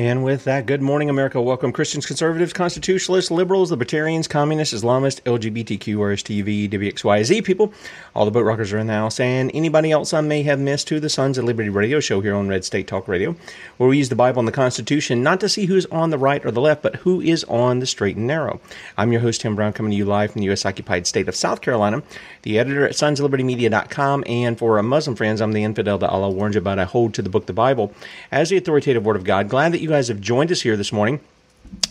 And with that, good morning, America. Welcome, Christians, conservatives, constitutionalists, liberals, libertarians, communists, Islamists, LGBTQ, RSTV, WXYZ people. All the boat rockers are in the house, and anybody else I may have missed to the Sons of Liberty radio show here on Red State Talk Radio, where we use the Bible and the Constitution not to see who's on the right or the left, but who is on the straight and narrow. I'm your host, Tim Brown, coming to you live from the U.S. occupied state of South Carolina, the editor at sonsoflibertymedia.com, and for our Muslim friends, I'm the infidel that Allah warns you about. I hold to the book, the Bible, as the authoritative word of God. Glad that you guys have joined us here this morning.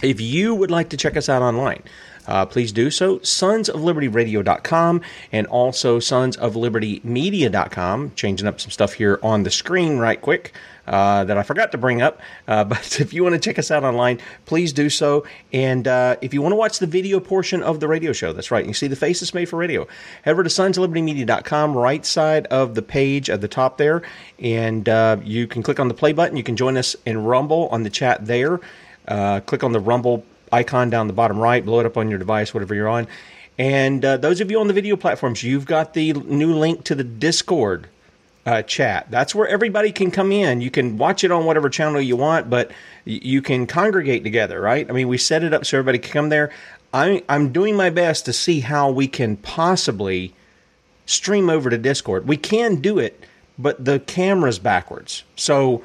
If you would like to check us out online, uh, please do so. Sonsoflibertyradio.com and also sonsoflibertymedia.com. Changing up some stuff here on the screen right quick uh, that I forgot to bring up. Uh, but if you want to check us out online, please do so. And uh, if you want to watch the video portion of the radio show, that's right. You see the faces made for radio. Head over to sonsoflibertymedia.com, right side of the page at the top there, and uh, you can click on the play button. You can join us in Rumble on the chat there. Uh, click on the Rumble icon down the bottom right, blow it up on your device, whatever you're on. And uh, those of you on the video platforms, you've got the new link to the Discord uh, chat. That's where everybody can come in. You can watch it on whatever channel you want, but you can congregate together, right? I mean, we set it up so everybody can come there. I, I'm doing my best to see how we can possibly stream over to Discord. We can do it, but the camera's backwards. So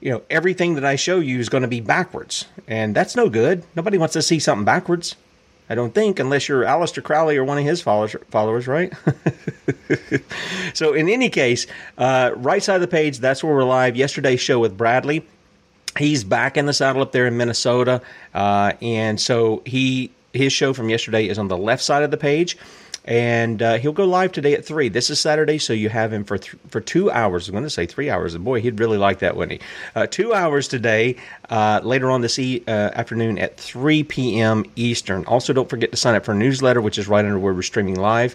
you know, everything that I show you is going to be backwards. And that's no good. Nobody wants to see something backwards. I don't think, unless you're Aleister Crowley or one of his followers, followers right? so, in any case, uh, right side of the page, that's where we're live. Yesterday's show with Bradley. He's back in the saddle up there in Minnesota. Uh, and so he his show from yesterday is on the left side of the page and uh, he'll go live today at three. This is Saturday, so you have him for th- for two hours. I'm going to say three hours. And boy, he'd really like that, wouldn't he? Uh, two hours today. Uh, later on this e- uh, afternoon at 3 p.m. Eastern. Also, don't forget to sign up for our newsletter, which is right under where we're streaming live.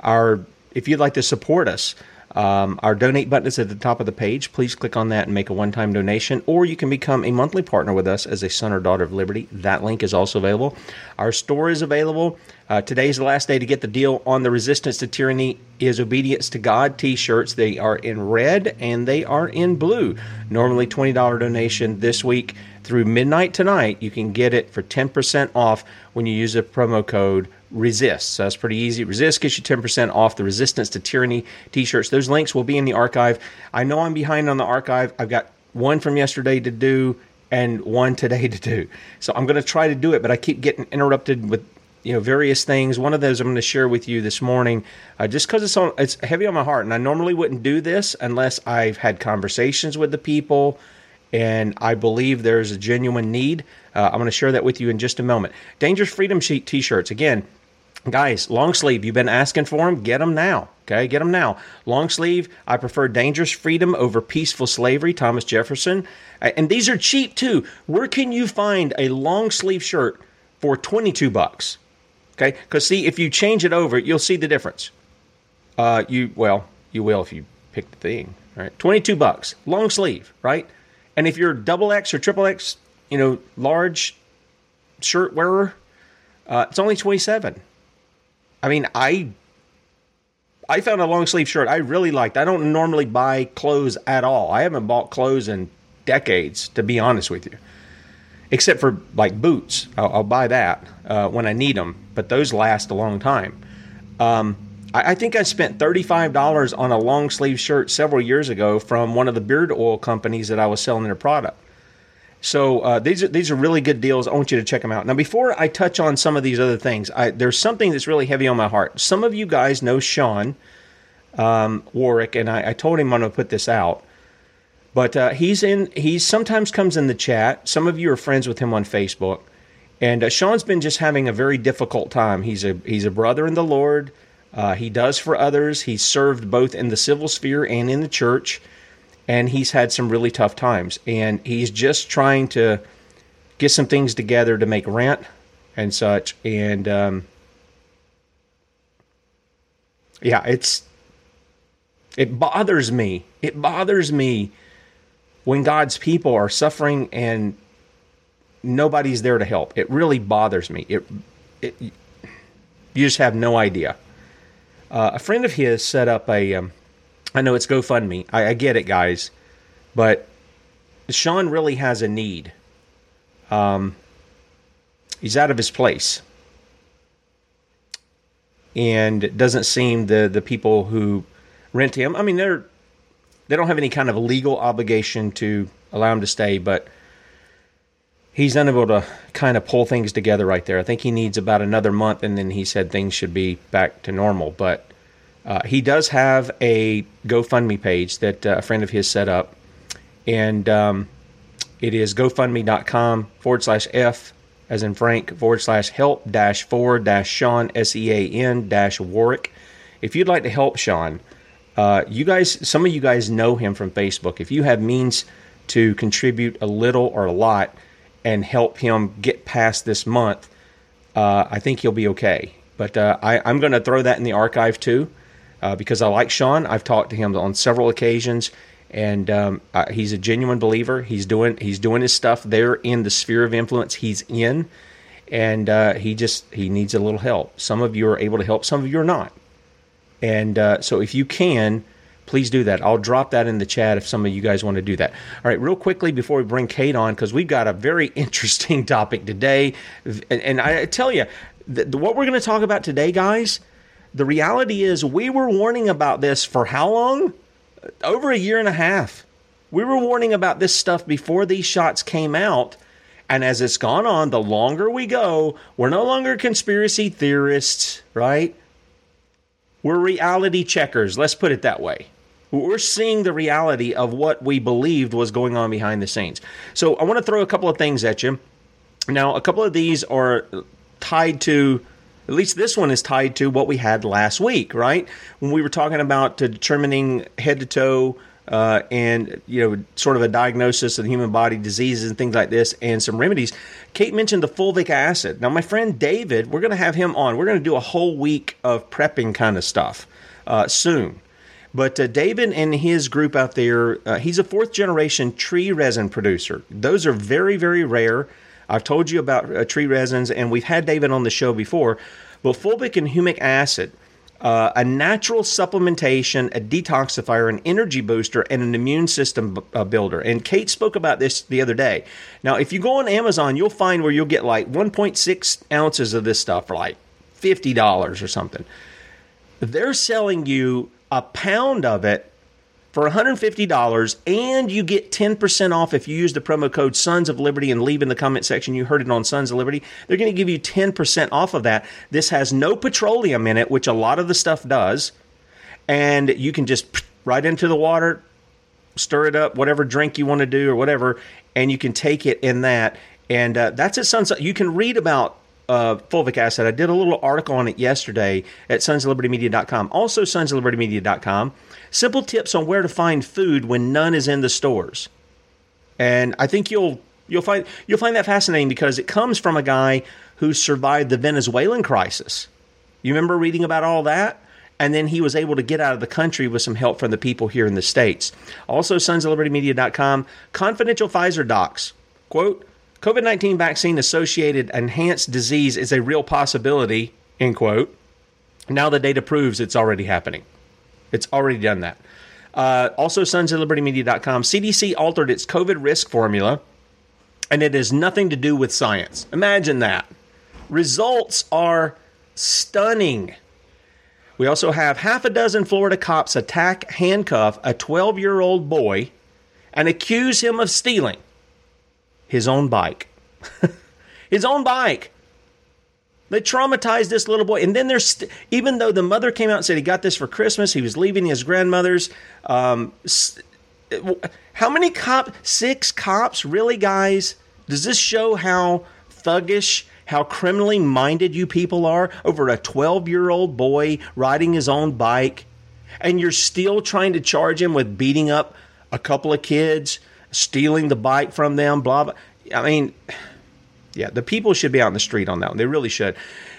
Our if you'd like to support us. Um, our donate button is at the top of the page. Please click on that and make a one time donation, or you can become a monthly partner with us as a son or daughter of liberty. That link is also available. Our store is available. Uh, today's the last day to get the deal on the Resistance to Tyranny is Obedience to God t shirts. They are in red and they are in blue. Normally $20 donation this week through midnight tonight. You can get it for 10% off when you use a promo code resist. So that's pretty easy. Resist gets you 10% off the Resistance to Tyranny t shirts. Those links will be in the archive. I know I'm behind on the archive. I've got one from yesterday to do and one today to do. So I'm going to try to do it, but I keep getting interrupted with you know various things. One of those I'm going to share with you this morning, uh, just because it's on, it's heavy on my heart, and I normally wouldn't do this unless I've had conversations with the people, and I believe there's a genuine need. Uh, I'm going to share that with you in just a moment. Dangerous Freedom Sheet T-shirts again. Guys, long sleeve, you've been asking for them, get them now. Okay, get them now. Long sleeve, I prefer dangerous freedom over peaceful slavery, Thomas Jefferson. And these are cheap too. Where can you find a long sleeve shirt for 22 bucks? Okay, because see, if you change it over, you'll see the difference. Uh, you well, you will if you pick the thing. Right, 22 bucks, long sleeve, right? And if you're double X or triple X, you know, large shirt wearer, uh, it's only 27. I mean, I I found a long sleeve shirt I really liked. I don't normally buy clothes at all. I haven't bought clothes in decades, to be honest with you, except for like boots. I'll, I'll buy that uh, when I need them, but those last a long time. Um, I, I think I spent $35 on a long sleeve shirt several years ago from one of the beard oil companies that I was selling their product. So uh, these are these are really good deals. I want you to check them out. Now, before I touch on some of these other things, I, there's something that's really heavy on my heart. Some of you guys know Sean um, Warwick, and I, I, told him I'm going to put this out. But uh, he's in. He sometimes comes in the chat. Some of you are friends with him on Facebook, and uh, Sean's been just having a very difficult time. He's a he's a brother in the Lord. Uh, he does for others. He's served both in the civil sphere and in the church and he's had some really tough times. And he's just trying to get some things together to make rent and such. And um, yeah, it's it bothers me. It bothers me when God's people are suffering and nobody's there to help. It really bothers me. It, it you just have no idea. Uh, a friend of his set up a um, I know it's GoFundMe. I, I get it, guys, but Sean really has a need. Um, he's out of his place, and it doesn't seem the the people who rent him. I mean, they're they don't have any kind of legal obligation to allow him to stay, but he's unable to kind of pull things together right there. I think he needs about another month, and then he said things should be back to normal. But uh, he does have a GoFundMe page that uh, a friend of his set up, and um, it is gofundme.com forward slash F as in Frank forward slash help dash for dash Sean S E A N dash Warwick. If you'd like to help Sean, uh, you guys, some of you guys know him from Facebook. If you have means to contribute a little or a lot and help him get past this month, uh, I think he'll be okay. But uh, I, I'm going to throw that in the archive too uh, because I like Sean. I've talked to him on several occasions, and um, uh, he's a genuine believer. He's doing he's doing his stuff there in the sphere of influence he's in, and uh, he just he needs a little help. Some of you are able to help, some of you are not, and uh, so if you can. Please do that. I'll drop that in the chat if some of you guys want to do that. All right, real quickly before we bring Kate on, because we've got a very interesting topic today. And, and I tell you, the, what we're going to talk about today, guys, the reality is, we were warning about this for how long? Over a year and a half. We were warning about this stuff before these shots came out. And as it's gone on, the longer we go, we're no longer conspiracy theorists, right? We're reality checkers. Let's put it that way. We're seeing the reality of what we believed was going on behind the scenes. So I want to throw a couple of things at you. Now, a couple of these are tied to at least this one is tied to what we had last week, right? When we were talking about determining head to toe uh, and you know sort of a diagnosis of the human body diseases and things like this and some remedies kate mentioned the fulvic acid now my friend david we're going to have him on we're going to do a whole week of prepping kind of stuff uh, soon But uh, David and his group out there, uh, he's a fourth generation tree resin producer. Those are very, very rare. I've told you about uh, tree resins, and we've had David on the show before. But fulvic and humic acid, uh, a natural supplementation, a detoxifier, an energy booster, and an immune system b- uh, builder. And Kate spoke about this the other day. Now, if you go on Amazon, you'll find where you'll get like 1.6 ounces of this stuff for like $50 or something. They're selling you a pound of it for $150 and you get 10% off if you use the promo code Sons of Liberty and leave in the comment section you heard it on Sons of Liberty. They're going to give you 10% off of that. This has no petroleum in it, which a lot of the stuff does. And you can just right into the water, stir it up, whatever drink you want to do or whatever, and you can take it in that. And uh, that's at Sons. You can read about uh, fulvic acid. I did a little article on it yesterday at sonslibertymedia.com. Also, sonslibertymedia.com. Simple tips on where to find food when none is in the stores. And I think you'll you'll find you'll find that fascinating because it comes from a guy who survived the Venezuelan crisis. You remember reading about all that? And then he was able to get out of the country with some help from the people here in the States. Also, sonslibertymedia.com, confidential Pfizer docs. Quote, COVID 19 vaccine associated enhanced disease is a real possibility, end quote. Now the data proves it's already happening. It's already done that. Uh, also, sons of libertymedia.com. CDC altered its COVID risk formula, and it has nothing to do with science. Imagine that. Results are stunning. We also have half a dozen Florida cops attack, handcuff a 12 year old boy, and accuse him of stealing his own bike. his own bike. They traumatized this little boy, and then there's st- even though the mother came out and said he got this for Christmas, he was leaving his grandmother's. Um, how many cops? Six cops, really, guys? Does this show how thuggish, how criminally minded you people are over a 12 year old boy riding his own bike, and you're still trying to charge him with beating up a couple of kids, stealing the bike from them, blah blah. I mean yeah, the people should be out in the street on that one. They really should.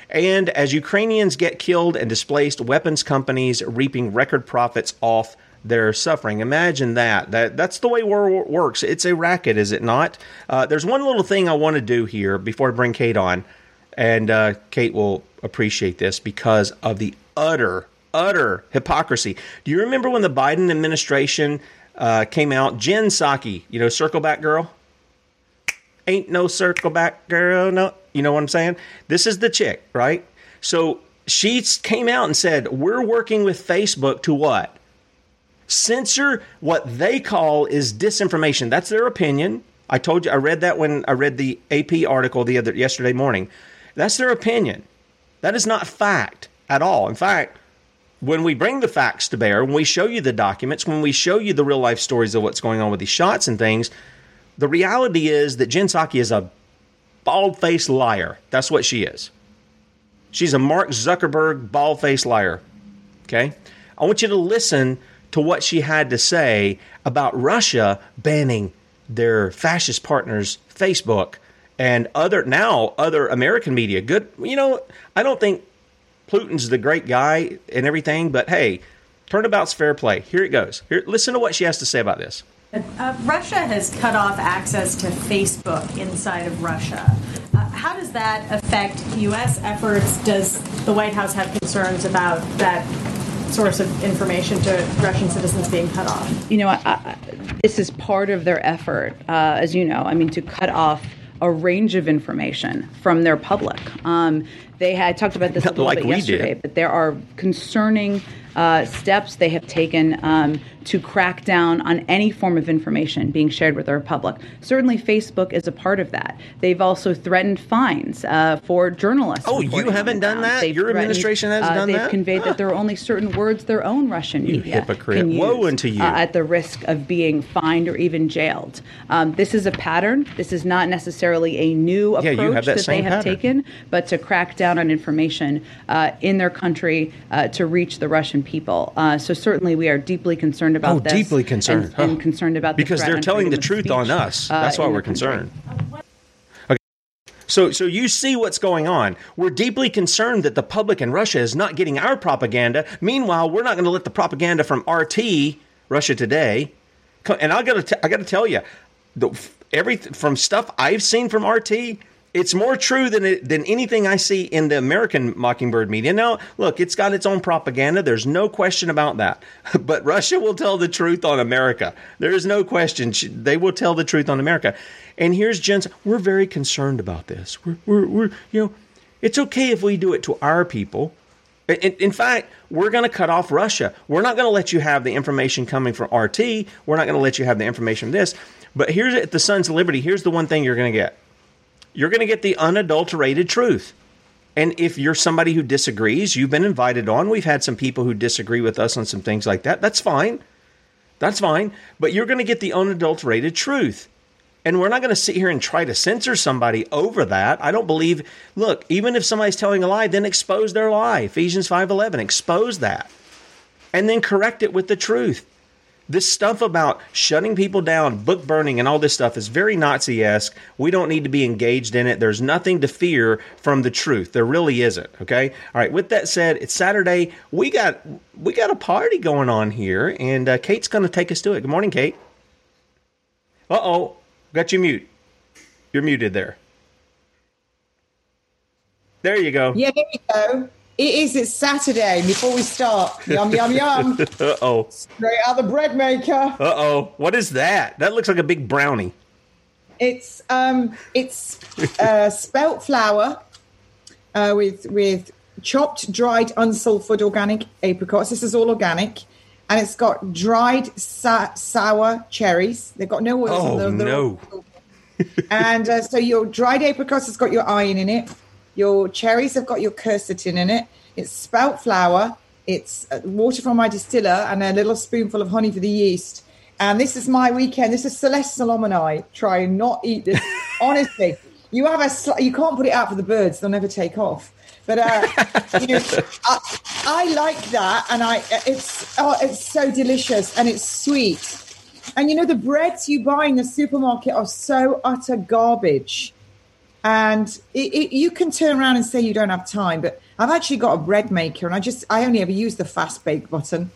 And as Ukrainians get killed and displaced, weapons companies reaping record profits off their suffering. Imagine that. That that's the way war works. It's a racket, is it not? Uh, there's one little thing I want to do here before I bring Kate on, and uh, Kate will appreciate this because of the utter, utter hypocrisy. Do you remember when the Biden administration uh, came out? Jen Psaki, you know, Circle Back Girl ain't no circle back girl. No, you know what I'm saying? This is the chick, right? So she came out and said, We're working with Facebook to what? Censor what they call is disinformation. That's their opinion. I told you I read that when I read the AP article the other yesterday morning. That's their opinion. That is not fact at all. In fact, when we bring the facts to bear, when we show you the documents, when we show you the real life stories of what's going on with these shots and things, the reality is that Jen Psaki is a bald faced liar. That's what she is. She's a Mark Zuckerberg bald faced liar. Okay? I want you to listen to what she had to say about Russia banning their fascist partners, Facebook, and other now other American media. Good, you know, I don't think Putin's the great guy and everything, but hey, turnabout's fair play. Here it goes. Here, listen to what she has to say about this. Uh, Russia has cut off access to Facebook inside of Russia. Uh, how does that affect U.S. efforts? Does the White House have concerns about that source of information to Russian citizens being cut off? You know, I, I, this is part of their effort, uh, as you know, I mean, to cut off a range of information from their public. Um, they had talked about this a little like bit yesterday, did. but there are concerning uh, steps they have taken um, to crack down on any form of information being shared with our public. Certainly, Facebook is a part of that. They've also threatened fines uh, for journalists. Oh, you haven't done that? They've Your administration has uh, done they've that? conveyed that there are only certain words their own Russian You media hypocrite. can use Woe unto you. uh, at the risk of being fined or even jailed. Um, this is a pattern. This is not necessarily a new Yeah, approach you have that they have pattern. taken, but to crack down on information uh, in their country uh, to reach the Russian people. Uh, so certainly we are deeply concerned about Oh, this. deeply concerned. and, and concerned about because threat they're telling the truth on us. uh, That's why we're concerned. Okay. So, so you see what's going on. We're deeply concerned that the public in Russia is not getting our propaganda. Meanwhile, we're not going to let the propaganda from RT, Russia Today, Come, and I got to, I got to tell you, the, every from stuff I've seen from RT, it's more true than it, than anything I see in the American Mockingbird media. Now, look, it's got its own propaganda. There's no question about that. But Russia will tell the truth on America. There is no question. They will tell the truth on America. And here's Jen's. We're very concerned about this. We're, we're, we're you know, it's okay if we do it to our people. In, in fact, we're going to cut off Russia. We're not going to let you have the information coming from RT. We're not going to let you have the information from this. But here's at the Sons of Liberty. Here's the one thing you're going to get you're going to get the unadulterated truth. And if you're somebody who disagrees, you've been invited on. We've had some people who disagree with us on some things like that. That's fine. That's fine. But you're going to get the unadulterated truth. And we're not going to sit here and try to censor somebody over that. I don't believe, look, even if somebody's telling a lie, then expose their lie. Ephesians 5:11, expose that. And then correct it with the truth. This stuff about shutting people down, book burning, and all this stuff is very Nazi esque. We don't need to be engaged in it. There's nothing to fear from the truth. There really isn't. Okay. All right. With that said, it's Saturday. We got we got a party going on here, and uh, Kate's going to take us to it. Good morning, Kate. Uh oh, got you mute. You're muted there. There you go. Yeah, there you go. It is. It's Saturday. Before we start, yum yum yum. uh oh. Straight out the bread maker. Uh oh. What is that? That looks like a big brownie. It's um, it's uh, spelt flour uh, with with chopped, dried, unsulfured organic apricots. This is all organic, and it's got dried sa- sour cherries. They've got no oils. Oh no! and uh, so your dried apricots has got your iron in it. Your cherries have got your quercetin in it. It's spelt flour. It's uh, water from my distiller and a little spoonful of honey for the yeast. And this is my weekend. This is Celeste Salom and I try and not eat this. Honestly, you have a you can't put it out for the birds; they'll never take off. But uh, you know, I, I, like that, and I it's oh, it's so delicious and it's sweet. And you know, the breads you buy in the supermarket are so utter garbage and it, it, you can turn around and say you don't have time but i've actually got a bread maker and i just i only ever use the fast bake button.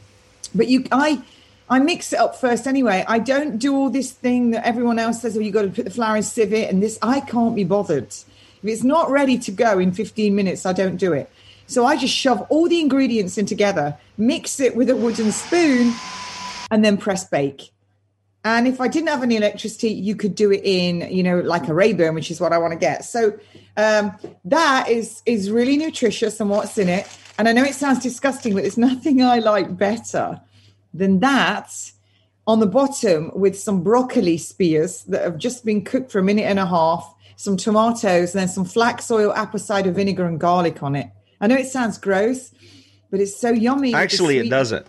But you i i mix it up first anyway. I don't do all this thing that everyone else says oh you got to put the flour in civet and this i can't be bothered. If it's not ready to go in 15 minutes i don't do it. So i just shove all the ingredients in together mix it with a wooden spoon and then press bake and if I didn't have any electricity, you could do it in, you know, like a Rayburn, which is what I want to get. So um, that is is really nutritious and what's in it. And I know it sounds disgusting, but there's nothing I like better than that on the bottom with some broccoli spears that have just been cooked for a minute and a half, some tomatoes, and then some flax oil, apple cider vinegar, and garlic on it. I know it sounds gross, but it's so yummy. Actually, it doesn't.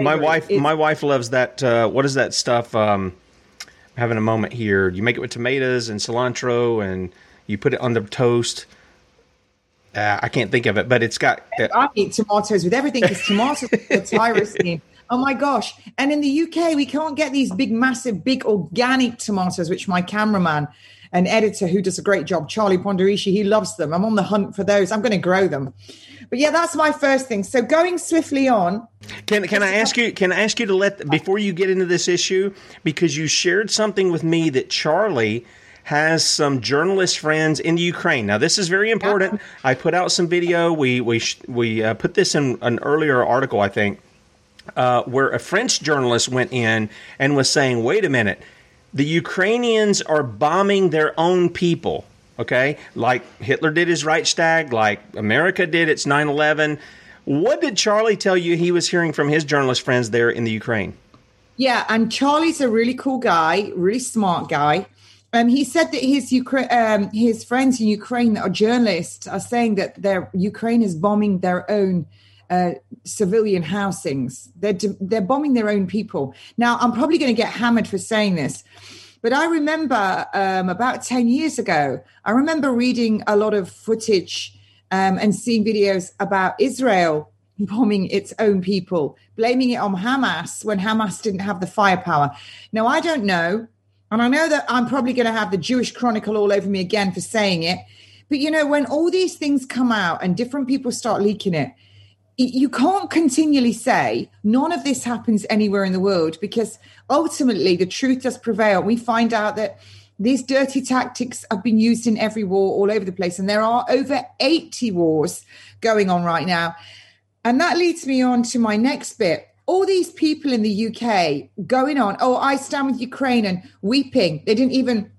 My wife, it's, my wife loves that. Uh, what is that stuff? Um, I'm having a moment here. You make it with tomatoes and cilantro, and you put it on the toast. Uh, I can't think of it, but it's got. Uh, I eat tomatoes with everything because tomatoes are tyrosine. Oh my gosh! And in the UK, we can't get these big, massive, big organic tomatoes, which my cameraman and editor, who does a great job, Charlie Ponderici, he loves them. I'm on the hunt for those. I'm going to grow them. But yeah, that's my first thing. So going swiftly on. Can can I ask you? Can I ask you to let before you get into this issue because you shared something with me that Charlie has some journalist friends in Ukraine. Now, this is very important. I put out some video. We we we uh, put this in an earlier article, I think, uh, where a French journalist went in and was saying, "Wait a minute, the Ukrainians are bombing their own people." okay? Like Hitler did his Reichstag, like America did its 9 11. What did Charlie tell you he was hearing from his journalist friends there in the Ukraine? Yeah, and Charlie's a really cool guy, really smart guy. Um, he said that his Ukra- um, his friends in Ukraine that are journalists are saying that their Ukraine is bombing their own uh, civilian housings. They're they're bombing their own people. Now, I'm probably going to get hammered for saying this, but I remember um, about 10 years ago, I remember reading a lot of footage um, and seeing videos about Israel bombing its own people, blaming it on Hamas when Hamas didn't have the firepower. Now, I don't know. And I know that I'm probably going to have the Jewish Chronicle all over me again for saying it. But you know, when all these things come out and different people start leaking it, you can't continually say none of this happens anywhere in the world because ultimately the truth does prevail. We find out that these dirty tactics have been used in every war all over the place, and there are over 80 wars going on right now. And that leads me on to my next bit. All these people in the UK going on, oh, I stand with Ukraine and weeping. They didn't even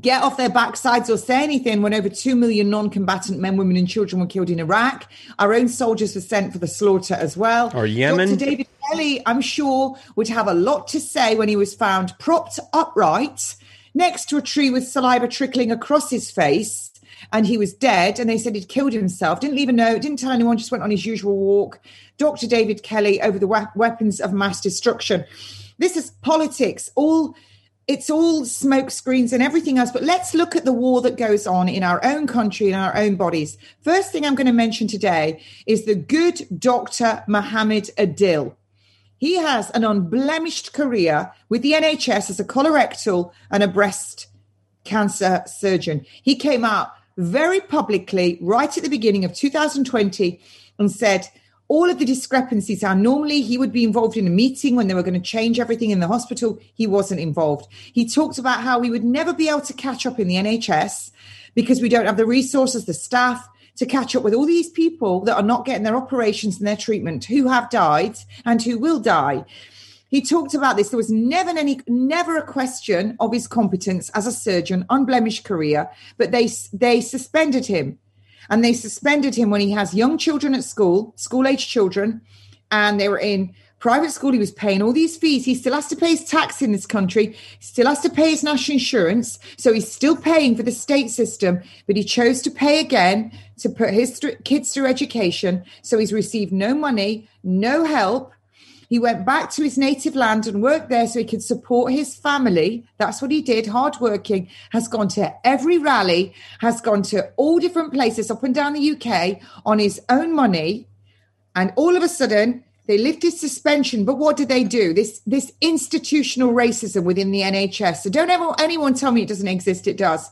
get off their backsides or say anything when over 2 million non combatant men, women, and children were killed in Iraq. Our own soldiers were sent for the slaughter as well. Or Yemen. Dr. David Kelly, I'm sure, would have a lot to say when he was found propped upright next to a tree with saliva trickling across his face. And he was dead, and they said he'd killed himself. Didn't leave a note, didn't tell anyone, just went on his usual walk. Dr. David Kelly over the we- weapons of mass destruction. This is politics, all it's all smoke screens and everything else. But let's look at the war that goes on in our own country, in our own bodies. First thing I'm going to mention today is the good Dr. Mohammed Adil. He has an unblemished career with the NHS as a colorectal and a breast cancer surgeon. He came out very publicly right at the beginning of 2020 and said, all of the discrepancies are normally he would be involved in a meeting when they were going to change everything in the hospital. He wasn't involved. He talked about how we would never be able to catch up in the NHS because we don't have the resources, the staff to catch up with all these people that are not getting their operations and their treatment who have died and who will die. He talked about this. There was never any, never a question of his competence as a surgeon, unblemished career, but they they suspended him and they suspended him when he has young children at school, school age children, and they were in private school. He was paying all these fees. He still has to pay his tax in this country, he still has to pay his national insurance. So he's still paying for the state system, but he chose to pay again to put his kids through education. So he's received no money, no help. He went back to his native land and worked there so he could support his family. That's what he did, hardworking, has gone to every rally, has gone to all different places up and down the UK on his own money. And all of a sudden, they lifted suspension. But what did they do? This this institutional racism within the NHS. So don't ever anyone tell me it doesn't exist. It does.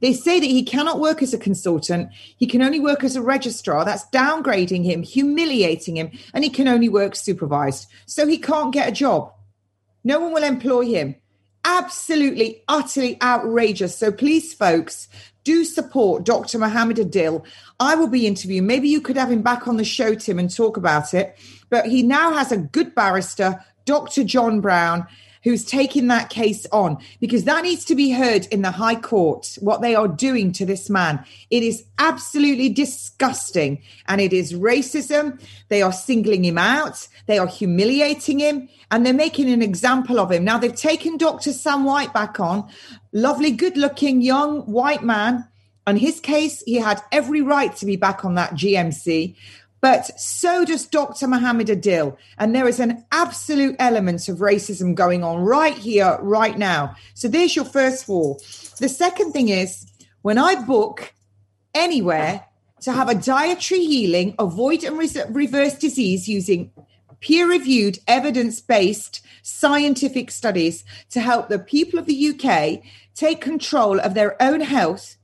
They say that he cannot work as a consultant. He can only work as a registrar. That's downgrading him, humiliating him, and he can only work supervised. So he can't get a job. No one will employ him. Absolutely, utterly outrageous. So please, folks, do support Dr. Mohammed Adil. I will be interviewing. Maybe you could have him back on the show, Tim, and talk about it. But he now has a good barrister, Dr. John Brown who's taking that case on because that needs to be heard in the High Court, what they are doing to this man. It is absolutely disgusting and it is racism. They are singling him out, they are humiliating him, and they're making an example of him. Now, they've taken Dr. Sam White back on, lovely, good looking young white man. On his case, he had every right to be back on that GMC. But so does Dr. Mohammed Adil. And there is an absolute element of racism going on right here, right now. So there's your first war. The second thing is when I book anywhere to have a dietary healing, avoid and reverse disease using peer reviewed, evidence based scientific studies to help the people of the UK take control of their own health,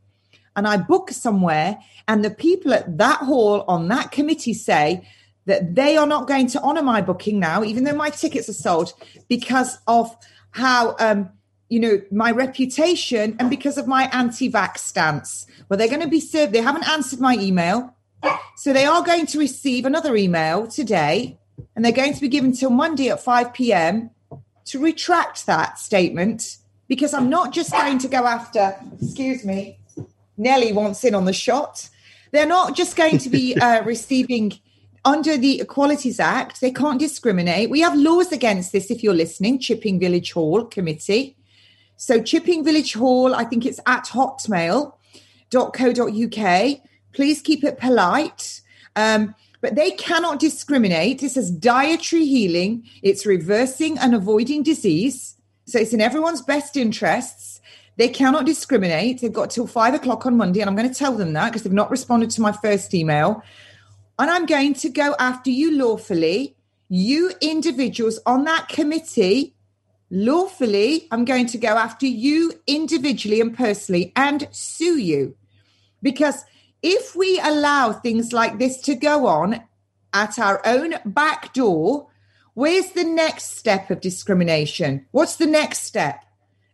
and I book somewhere and the people at that hall on that committee say that they are not going to honor my booking now, even though my tickets are sold, because of how, um, you know, my reputation and because of my anti vax stance. Well, they're going to be served. They haven't answered my email. So they are going to receive another email today, and they're going to be given till Monday at 5 p.m. to retract that statement because I'm not just going to go after, excuse me, Nelly wants in on the shot. They're not just going to be uh, receiving under the Equalities Act. They can't discriminate. We have laws against this. If you're listening, Chipping Village Hall Committee. So Chipping Village Hall, I think it's at hotmail.co.uk. Please keep it polite. Um, but they cannot discriminate. This is dietary healing. It's reversing and avoiding disease. So it's in everyone's best interests they cannot discriminate. They've got till five o'clock on Monday, and I'm going to tell them that because they've not responded to my first email. And I'm going to go after you lawfully, you individuals on that committee. Lawfully, I'm going to go after you individually and personally and sue you. Because if we allow things like this to go on at our own back door, where's the next step of discrimination? What's the next step?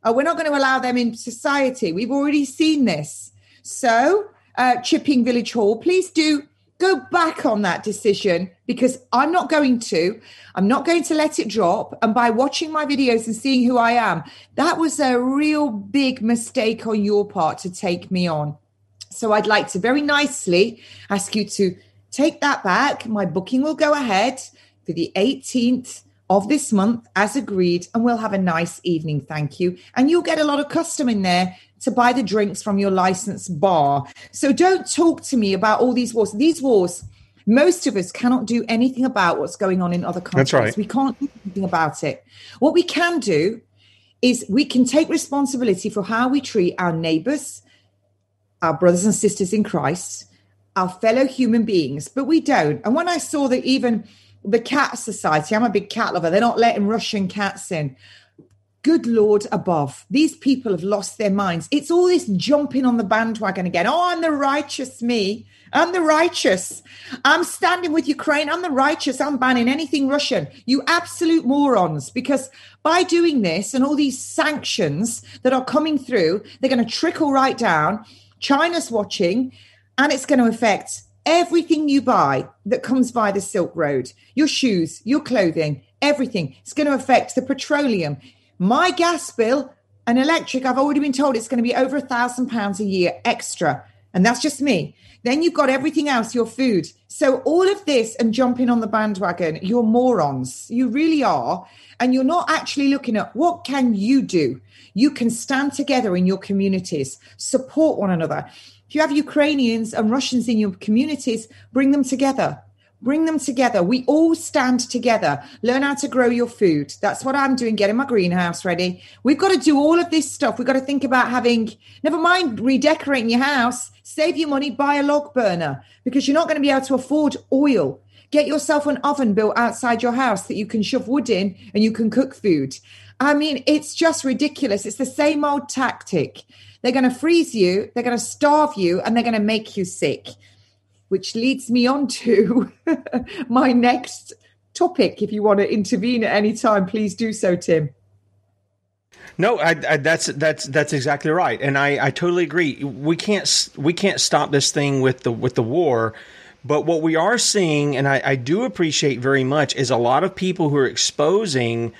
Oh, we're not going to allow them in society. We've already seen this. So, uh, Chipping Village Hall, please do go back on that decision because I'm not going to. I'm not going to let it drop. And by watching my videos and seeing who I am, that was a real big mistake on your part to take me on. So I'd like to very nicely ask you to take that back. My booking will go ahead for the 18th of this month as agreed and we'll have a nice evening thank you. And you'll get a lot of custom in there to buy the drinks from your licensed bar. So don't talk to me about all these wars. These wars most of us cannot do anything about what's going on in other countries right. we can't do anything about it. What we can do is we can take responsibility for how we treat our neighbors our brothers and sisters in christ our fellow human beings but we don't. And when i saw that even the cat society i'm a big cat lover. They're not letting russian cats in. Good lord above. These people have lost their minds. It's all this jumping on the bandwagon again. Oh i'm the righteous me. I'm the righteous. I'm standing with ukraine. I'm the righteous. I'm banning anything russian. You absolute morons. Because by doing this and all these sanctions that are coming through they're going to trickle right down. China's watching and it's going to affect everything you buy that comes by the Silk Road, your shoes, your clothing, everything. It's going to affect the petroleum. My gas bill and electric, I've already been told it's going to be over a thousand pounds a year extra. And that's just me. Then you've got everything else, your food. So all of this and jumping on the bandwagon, you're morons. You really are. And you're not actually looking at what can you do? You can stand together in your communities, support one another. If you have Ukrainians and Russians in your communities, bring them together. Bring them together. We all stand together. Learn how to grow your food. That's what I'm doing, getting my greenhouse ready. We've got to do all of this stuff. We've got to think about having, never mind redecorating your house, save your money, buy a log burner because you're not going to be able to afford oil. Get yourself an oven built outside your house that you can shove wood in and you can cook food. I mean, it's just ridiculous. It's the same old tactic. They're going to freeze you, they're going to starve you, and they're going to make you sick. Which leads me on to my next topic. If you want to intervene at any time, please do so, Tim. No, I, I, that's that's that's exactly right, and I, I totally agree. We can't we can't stop this thing with the with the war, but what we are seeing, and I, I do appreciate very much, is a lot of people who are exposing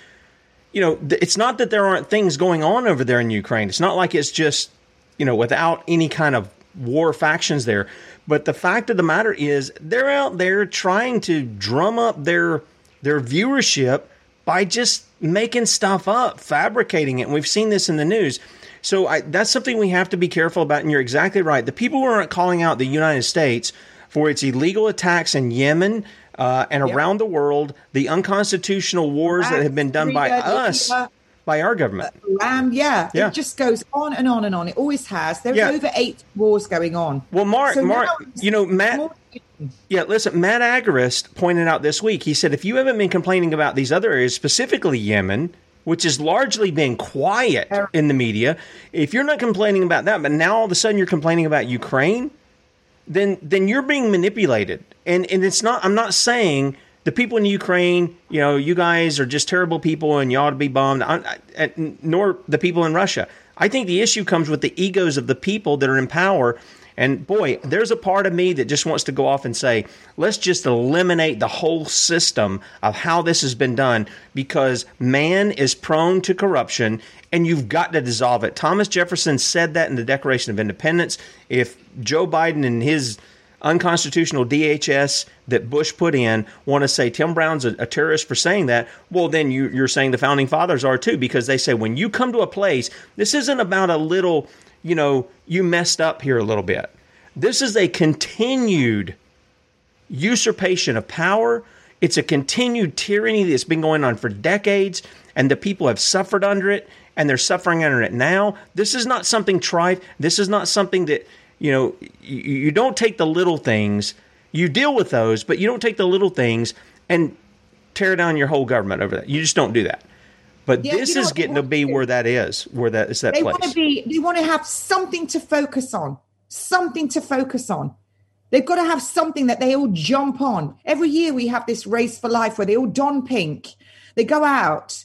you know, it's not that there aren't things going on over there in Ukraine. It's not like it's just, you know, without any kind of war factions there. But the fact of the matter is, they're out there trying to drum up their their viewership by just making stuff up, fabricating it. And we've seen this in the news. So I, that's something we have to be careful about. And you're exactly right. The people who aren't calling out the United States for its illegal attacks in Yemen, uh, and yep. around the world, the unconstitutional wars that have been done by us, by our government. Um, yeah, yeah, it just goes on and on and on. It always has. There's yeah. over eight wars going on. Well, Mark, so Mark, you know, Matt. Yeah, listen, Matt Agorist pointed out this week. He said if you haven't been complaining about these other areas, specifically Yemen, which has largely been quiet in the media, if you're not complaining about that, but now all of a sudden you're complaining about Ukraine, then then you're being manipulated. And and it's not I'm not saying the people in Ukraine, you know, you guys are just terrible people and you ought to be bombed, I, I, nor the people in Russia. I think the issue comes with the egos of the people that are in power. And boy, there's a part of me that just wants to go off and say, let's just eliminate the whole system of how this has been done because man is prone to corruption and you've got to dissolve it. Thomas Jefferson said that in the Declaration of Independence. If Joe Biden and his unconstitutional DHS that Bush put in want to say Tim Brown's a, a terrorist for saying that, well, then you, you're saying the founding fathers are too, because they say when you come to a place, this isn't about a little, you know, you messed up here a little bit. This is a continued usurpation of power. It's a continued tyranny that's been going on for decades, and the people have suffered under it and they're suffering under it now. This is not something trite. This is not something that, you know, you, you don't take the little things, you deal with those, but you don't take the little things and tear down your whole government over that. You just don't do that. But yeah, this you know is getting to be where that is, where that is that they place. Want to be, they want to have something to focus on. something to focus on. They've got to have something that they all jump on. Every year we have this race for life where they all don pink. They go out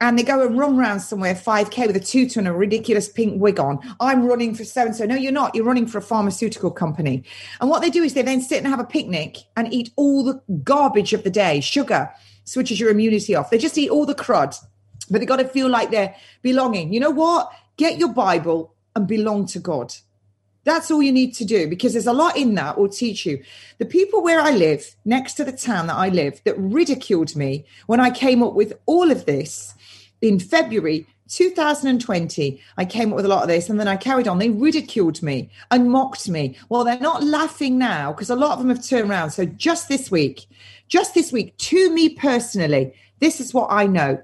and they go and run around somewhere 5k with a tutu and a ridiculous pink wig on i'm running for so and so no you're not you're running for a pharmaceutical company and what they do is they then sit and have a picnic and eat all the garbage of the day sugar switches your immunity off they just eat all the crud but they got to feel like they're belonging you know what get your bible and belong to god that's all you need to do because there's a lot in that will teach you. The people where I live, next to the town that I live, that ridiculed me when I came up with all of this in February 2020, I came up with a lot of this and then I carried on. They ridiculed me and mocked me. Well, they're not laughing now because a lot of them have turned around. So just this week, just this week, to me personally, this is what I know.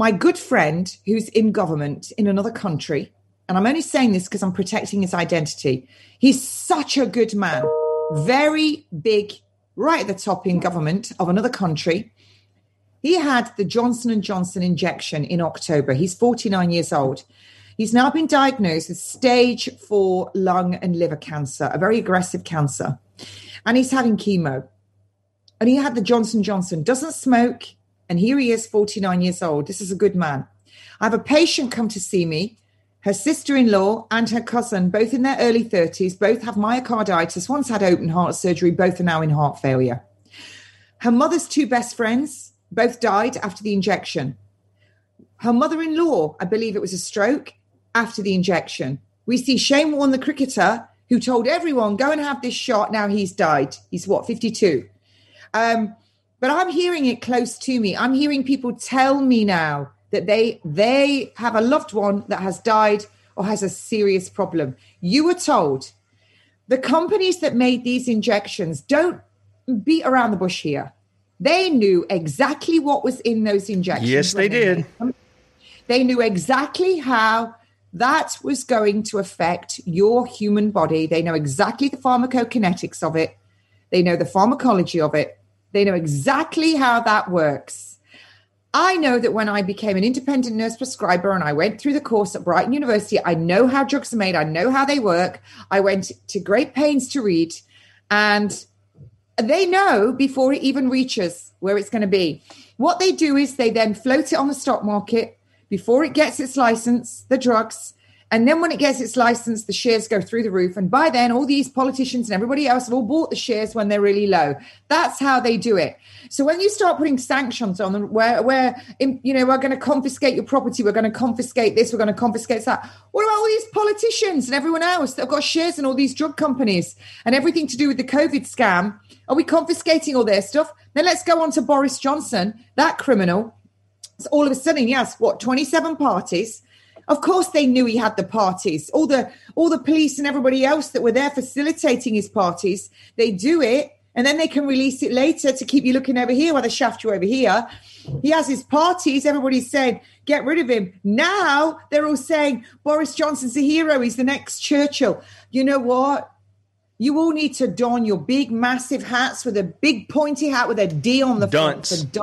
My good friend who's in government in another country, and I'm only saying this because I'm protecting his identity. He's such a good man, very big, right at the top in government of another country. He had the Johnson and Johnson injection in October. He's 49 years old. He's now been diagnosed with stage 4 lung and liver cancer, a very aggressive cancer. And he's having chemo. And he had the Johnson Johnson, doesn't smoke, and here he is 49 years old. This is a good man. I have a patient come to see me her sister in law and her cousin, both in their early 30s, both have myocarditis. One's had open heart surgery, both are now in heart failure. Her mother's two best friends both died after the injection. Her mother in law, I believe it was a stroke after the injection. We see Shane Warne, the cricketer, who told everyone, go and have this shot. Now he's died. He's what, 52? Um, but I'm hearing it close to me. I'm hearing people tell me now that they they have a loved one that has died or has a serious problem. You were told the companies that made these injections don't beat around the bush here. They knew exactly what was in those injections. Yes, they did. They knew exactly how that was going to affect your human body. They know exactly the pharmacokinetics of it. They know the pharmacology of it. They know exactly how that works. I know that when I became an independent nurse prescriber and I went through the course at Brighton University, I know how drugs are made, I know how they work. I went to great pains to read, and they know before it even reaches where it's going to be. What they do is they then float it on the stock market before it gets its license, the drugs, and then when it gets its license, the shares go through the roof. And by then, all these politicians and everybody else have all bought the shares when they're really low. That's how they do it. So when you start putting sanctions on them, where, where you know, we're going to confiscate your property, we're going to confiscate this, we're going to confiscate that. What about all these politicians and everyone else that have got shares in all these drug companies and everything to do with the COVID scam? Are we confiscating all their stuff? Then let's go on to Boris Johnson, that criminal. So all of a sudden, yes, what, 27 parties of course, they knew he had the parties. All the all the police and everybody else that were there facilitating his parties, they do it, and then they can release it later to keep you looking over here while they shaft you over here. He has his parties. Everybody's saying, "Get rid of him." Now they're all saying Boris Johnson's a hero. He's the next Churchill. You know what? You all need to don your big, massive hats with a big pointy hat with a D on the Dunce. front.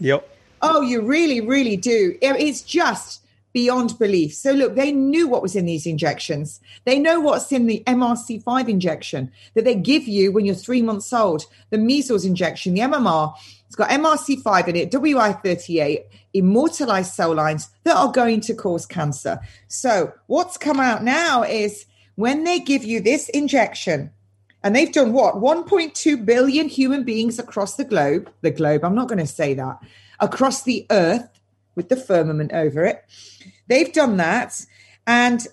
Yep. Oh, you really, really do. It's just beyond belief. So, look, they knew what was in these injections. They know what's in the MRC5 injection that they give you when you're three months old, the measles injection, the MMR. It's got MRC5 in it, WI38, immortalized cell lines that are going to cause cancer. So, what's come out now is when they give you this injection, and they've done what 1.2 billion human beings across the globe the globe i'm not going to say that across the earth with the firmament over it They've done that. And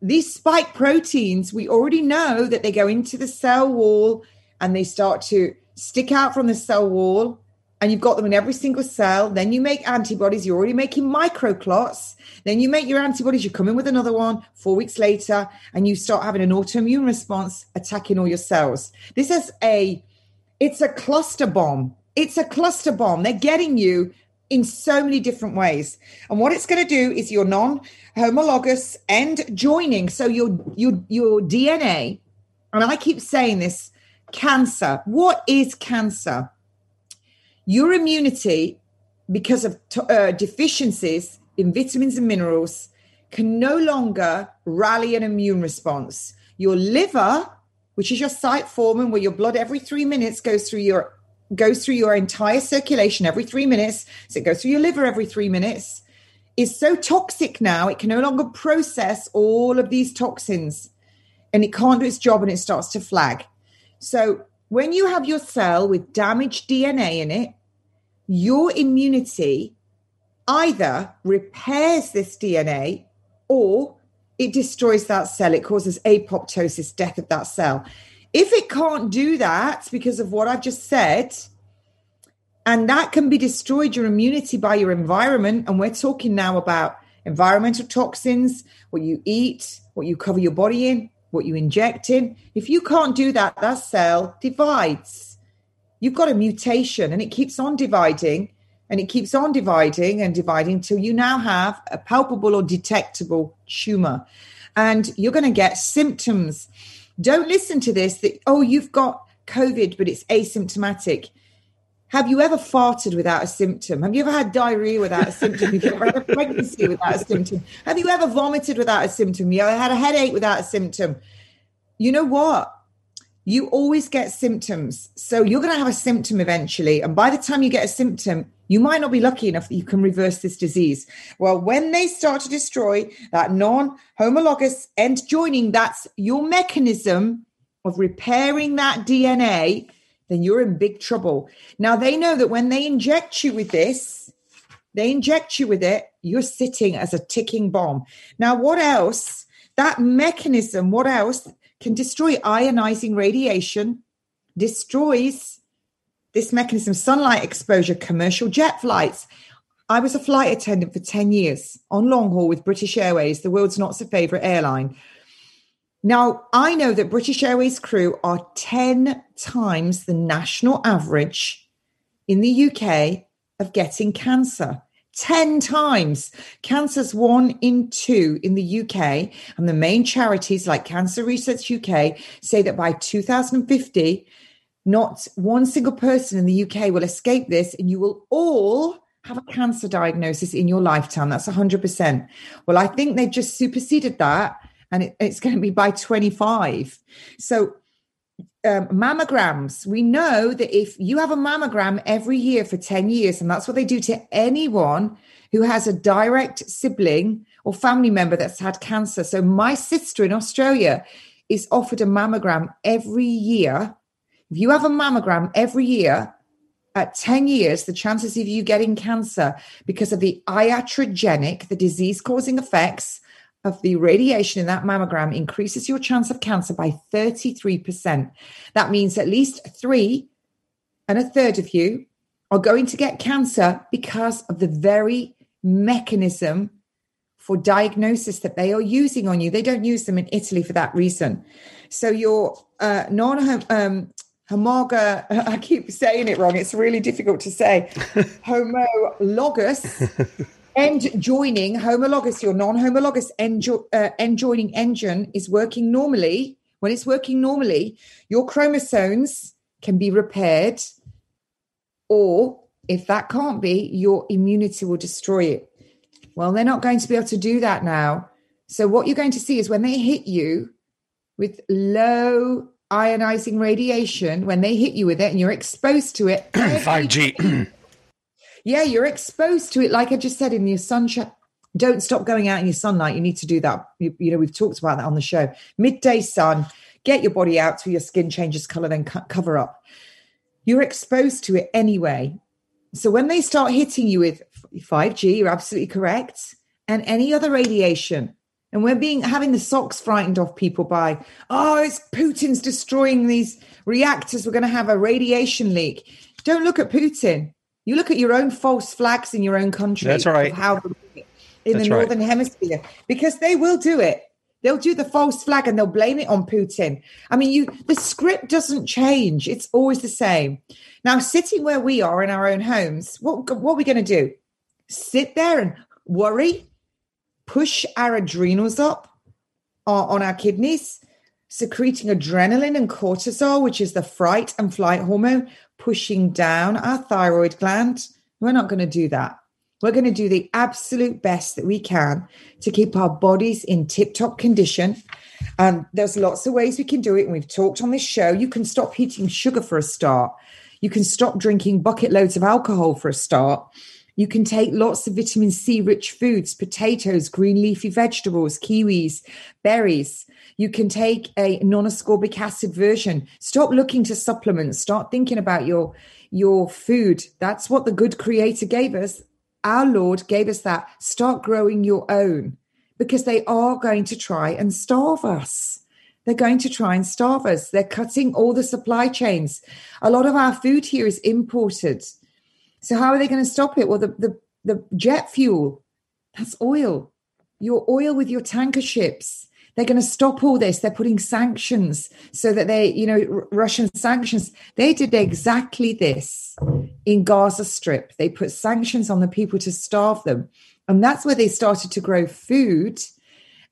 these spike proteins, we already know that they go into the cell wall and they start to stick out from the cell wall. And you've got them in every single cell. Then you make antibodies. You're already making microclots. Then you make your antibodies. You come in with another one four weeks later, and you start having an autoimmune response attacking all your cells. This is a, it's a cluster bomb. It's a cluster bomb. They're getting you in so many different ways. And what it's going to do is your non-homologous end joining. So your your your DNA, and I keep saying this, cancer. What is cancer? Your immunity, because of uh, deficiencies in vitamins and minerals, can no longer rally an immune response. Your liver, which is your site form where your blood every three minutes goes through your goes through your entire circulation every three minutes. So it goes through your liver every three minutes. Is so toxic now, it can no longer process all of these toxins and it can't do its job and it starts to flag. So when you have your cell with damaged DNA in it, your immunity either repairs this DNA or it destroys that cell. It causes apoptosis, death of that cell. If it can't do that because of what I've just said, and that can be destroyed your immunity by your environment, and we're talking now about environmental toxins, what you eat, what you cover your body in, what you inject in. If you can't do that, that cell divides. You've got a mutation and it keeps on dividing and it keeps on dividing and dividing until you now have a palpable or detectable tumor. And you're going to get symptoms. Don't listen to this that, oh, you've got COVID, but it's asymptomatic. Have you ever farted without a symptom? Have you ever had diarrhea without a symptom? Have you ever had a pregnancy without a symptom? Have you ever vomited without a symptom? You ever had a headache without a symptom? You know what? You always get symptoms. So you're going to have a symptom eventually. And by the time you get a symptom, you might not be lucky enough that you can reverse this disease. Well, when they start to destroy that non homologous end joining, that's your mechanism of repairing that DNA then you're in big trouble. Now, they know that when they inject you with this, they inject you with it, you're sitting as a ticking bomb. Now, what else? That mechanism, what else can destroy ionizing radiation, destroys this mechanism, sunlight exposure, commercial jet flights. I was a flight attendant for 10 years on long haul with British Airways, the world's not so favorite airline. Now, I know that British Airways crew are 10 times the national average in the UK of getting cancer. 10 times. Cancer's one in two in the UK. And the main charities like Cancer Research UK say that by 2050, not one single person in the UK will escape this, and you will all have a cancer diagnosis in your lifetime. That's 100%. Well, I think they've just superseded that and it, it's going to be by 25. So, um, mammograms, we know that if you have a mammogram every year for 10 years, and that's what they do to anyone who has a direct sibling or family member that's had cancer. So, my sister in Australia is offered a mammogram every year. If you have a mammogram every year, at 10 years, the chances of you getting cancer because of the iatrogenic, the disease causing effects of the radiation in that mammogram increases your chance of cancer by 33%. That means at least three and a third of you are going to get cancer because of the very mechanism for diagnosis that they are using on you. They don't use them in Italy for that reason. So your uh, non um, homoga, I keep saying it wrong. It's really difficult to say. homologous end joining homologous, your non-homologous end, jo- uh, end joining engine is working normally. When it's working normally, your chromosomes can be repaired, or if that can't be, your immunity will destroy it. Well, they're not going to be able to do that now. So, what you're going to see is when they hit you with low ionizing radiation, when they hit you with it and you're exposed to it, 5G. Yeah, you're exposed to it. Like I just said in your sunshine. Don't stop going out in your sunlight. You need to do that. You, you know, we've talked about that on the show. Midday sun, get your body out till your skin changes color, then co- cover up. You're exposed to it anyway. So when they start hitting you with 5G, you're absolutely correct, and any other radiation, and we're being having the socks frightened off people by, oh, it's Putin's destroying these reactors. We're going to have a radiation leak. Don't look at Putin. You look at your own false flags in your own country. That's right. How in That's the northern right. hemisphere because they will do it. They'll do the false flag and they'll blame it on Putin. I mean, you the script doesn't change. It's always the same. Now, sitting where we are in our own homes, what what are we going to do? Sit there and worry, push our adrenals up on, on our kidneys, secreting adrenaline and cortisol, which is the fright and flight hormone, pushing down our thyroid gland. We're not going to do that. We're going to do the absolute best that we can to keep our bodies in tip top condition. And there's lots of ways we can do it. And we've talked on this show. You can stop eating sugar for a start. You can stop drinking bucket loads of alcohol for a start. You can take lots of vitamin C rich foods, potatoes, green leafy vegetables, kiwis, berries. You can take a non ascorbic acid version. Stop looking to supplements. Start thinking about your, your food. That's what the good creator gave us. Our Lord gave us that. Start growing your own because they are going to try and starve us. They're going to try and starve us. They're cutting all the supply chains. A lot of our food here is imported. So how are they going to stop it? Well, the, the, the jet fuel, that's oil. Your oil with your tanker ships. They're going to stop all this. They're putting sanctions so that they, you know, R- Russian sanctions. They did exactly this in Gaza Strip. They put sanctions on the people to starve them. And that's where they started to grow food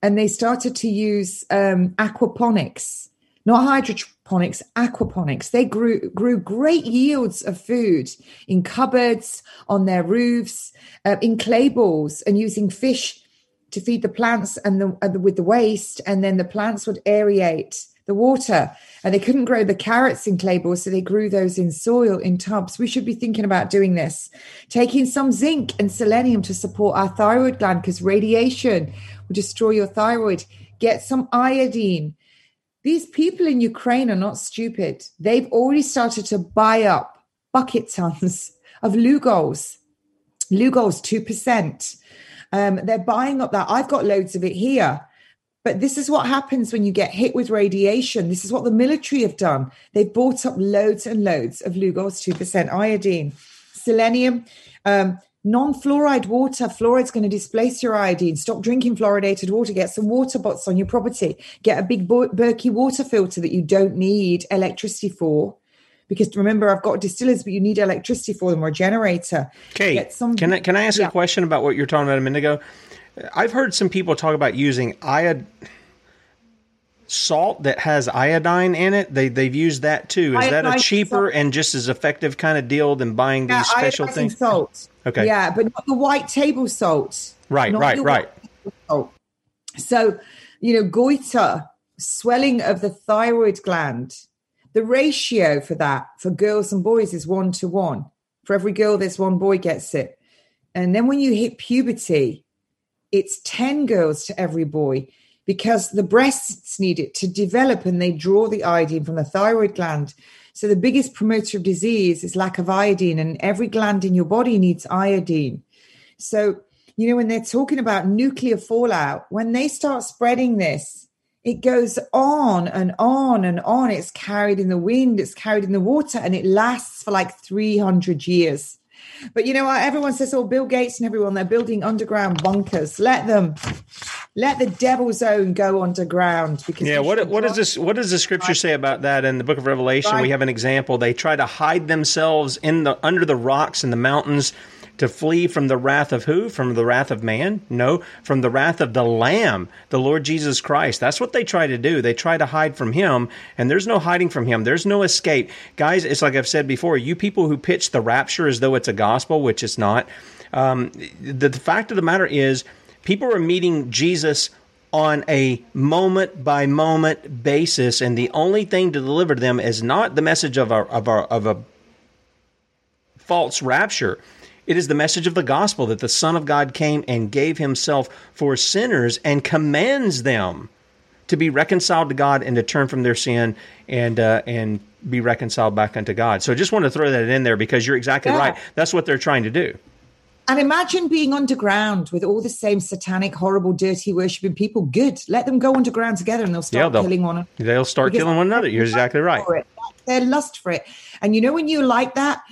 and they started to use um, aquaponics not hydroponics, aquaponics. They grew grew great yields of food in cupboards, on their roofs, uh, in clay balls, and using fish to feed the plants and the, uh, with the waste, and then the plants would aerate the water. And they couldn't grow the carrots in clay balls, so they grew those in soil in tubs. We should be thinking about doing this, taking some zinc and selenium to support our thyroid gland because radiation will destroy your thyroid. Get some iodine these people in Ukraine are not stupid. They've already started to buy up bucket tons of Lugol's. Lugol's 2%. Um, they're buying up that. I've got loads of it here. But this is what happens when you get hit with radiation. This is what the military have done. They've bought up loads and loads of Lugol's 2% iodine, selenium. Um, non-fluoride water fluoride's going to displace your iodine stop drinking fluoridated water get some water bots on your property get a big berkey water filter that you don't need electricity for because remember i've got distillers but you need electricity for them or a generator okay some, can, I, can i ask yeah. a question about what you're talking about a minute ago i've heard some people talk about using iod salt that has iodine in it. They they've used that too. Is that a cheaper and just as effective kind of deal than buying these yeah, special things? Salt. Okay. Yeah, but not the white table salt. Right, right, right. Salt. So, you know, goiter, swelling of the thyroid gland. The ratio for that for girls and boys is one to one. For every girl, there's one boy gets it. And then when you hit puberty, it's 10 girls to every boy because the breasts need it to develop and they draw the iodine from the thyroid gland. So the biggest promoter of disease is lack of iodine, and every gland in your body needs iodine. So, you know, when they're talking about nuclear fallout, when they start spreading this, it goes on and on and on. It's carried in the wind, it's carried in the water, and it lasts for like 300 years. But you know what? Everyone says, oh, Bill Gates and everyone, they're building underground bunkers. Let them, let the devil's own go underground. Because yeah, what what does this? What does the scripture say about that? In the book of Revelation, right. we have an example. They try to hide themselves in the under the rocks and the mountains to flee from the wrath of who? From the wrath of man? No, from the wrath of the Lamb, the Lord Jesus Christ. That's what they try to do. They try to hide from Him, and there's no hiding from Him. There's no escape. Guys, it's like I've said before, you people who pitch the rapture as though it's a gospel, which it's not, um, the, the fact of the matter is, people are meeting Jesus on a moment by moment basis, and the only thing to deliver them is not the message of a, of a, of a false rapture. It is the message of the gospel that the Son of God came and gave himself for sinners and commands them to be reconciled to God and to turn from their sin and uh, and be reconciled back unto God. So I just want to throw that in there because you're exactly yeah. right. That's what they're trying to do. And imagine being underground with all the same satanic, horrible, dirty, worshipping people. Good. Let them go underground together and they'll start yeah, they'll, killing one another. They'll start killing one another. You're exactly right. Their lust for it. And you know, when you like that,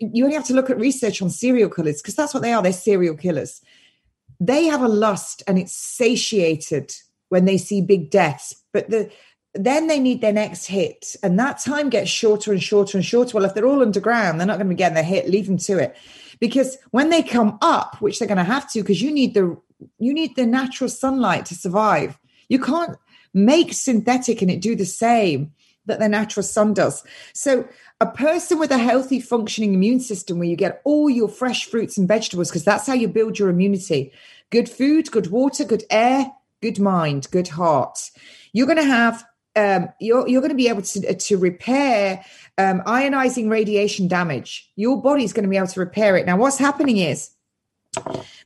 you only have to look at research on serial killers because that's what they are. They're serial killers. They have a lust and it's satiated when they see big deaths. But the then they need their next hit. And that time gets shorter and shorter and shorter. Well, if they're all underground, they're not going to be getting their hit. Leave them to it because when they come up which they're going to have to because you need the you need the natural sunlight to survive you can't make synthetic and it do the same that the natural sun does. So, a person with a healthy, functioning immune system, where you get all your fresh fruits and vegetables, because that's how you build your immunity good food, good water, good air, good mind, good heart. You're going to have um, you're, you're going to be able to, to repair um, ionizing radiation damage. Your body's going to be able to repair it. Now, what's happening is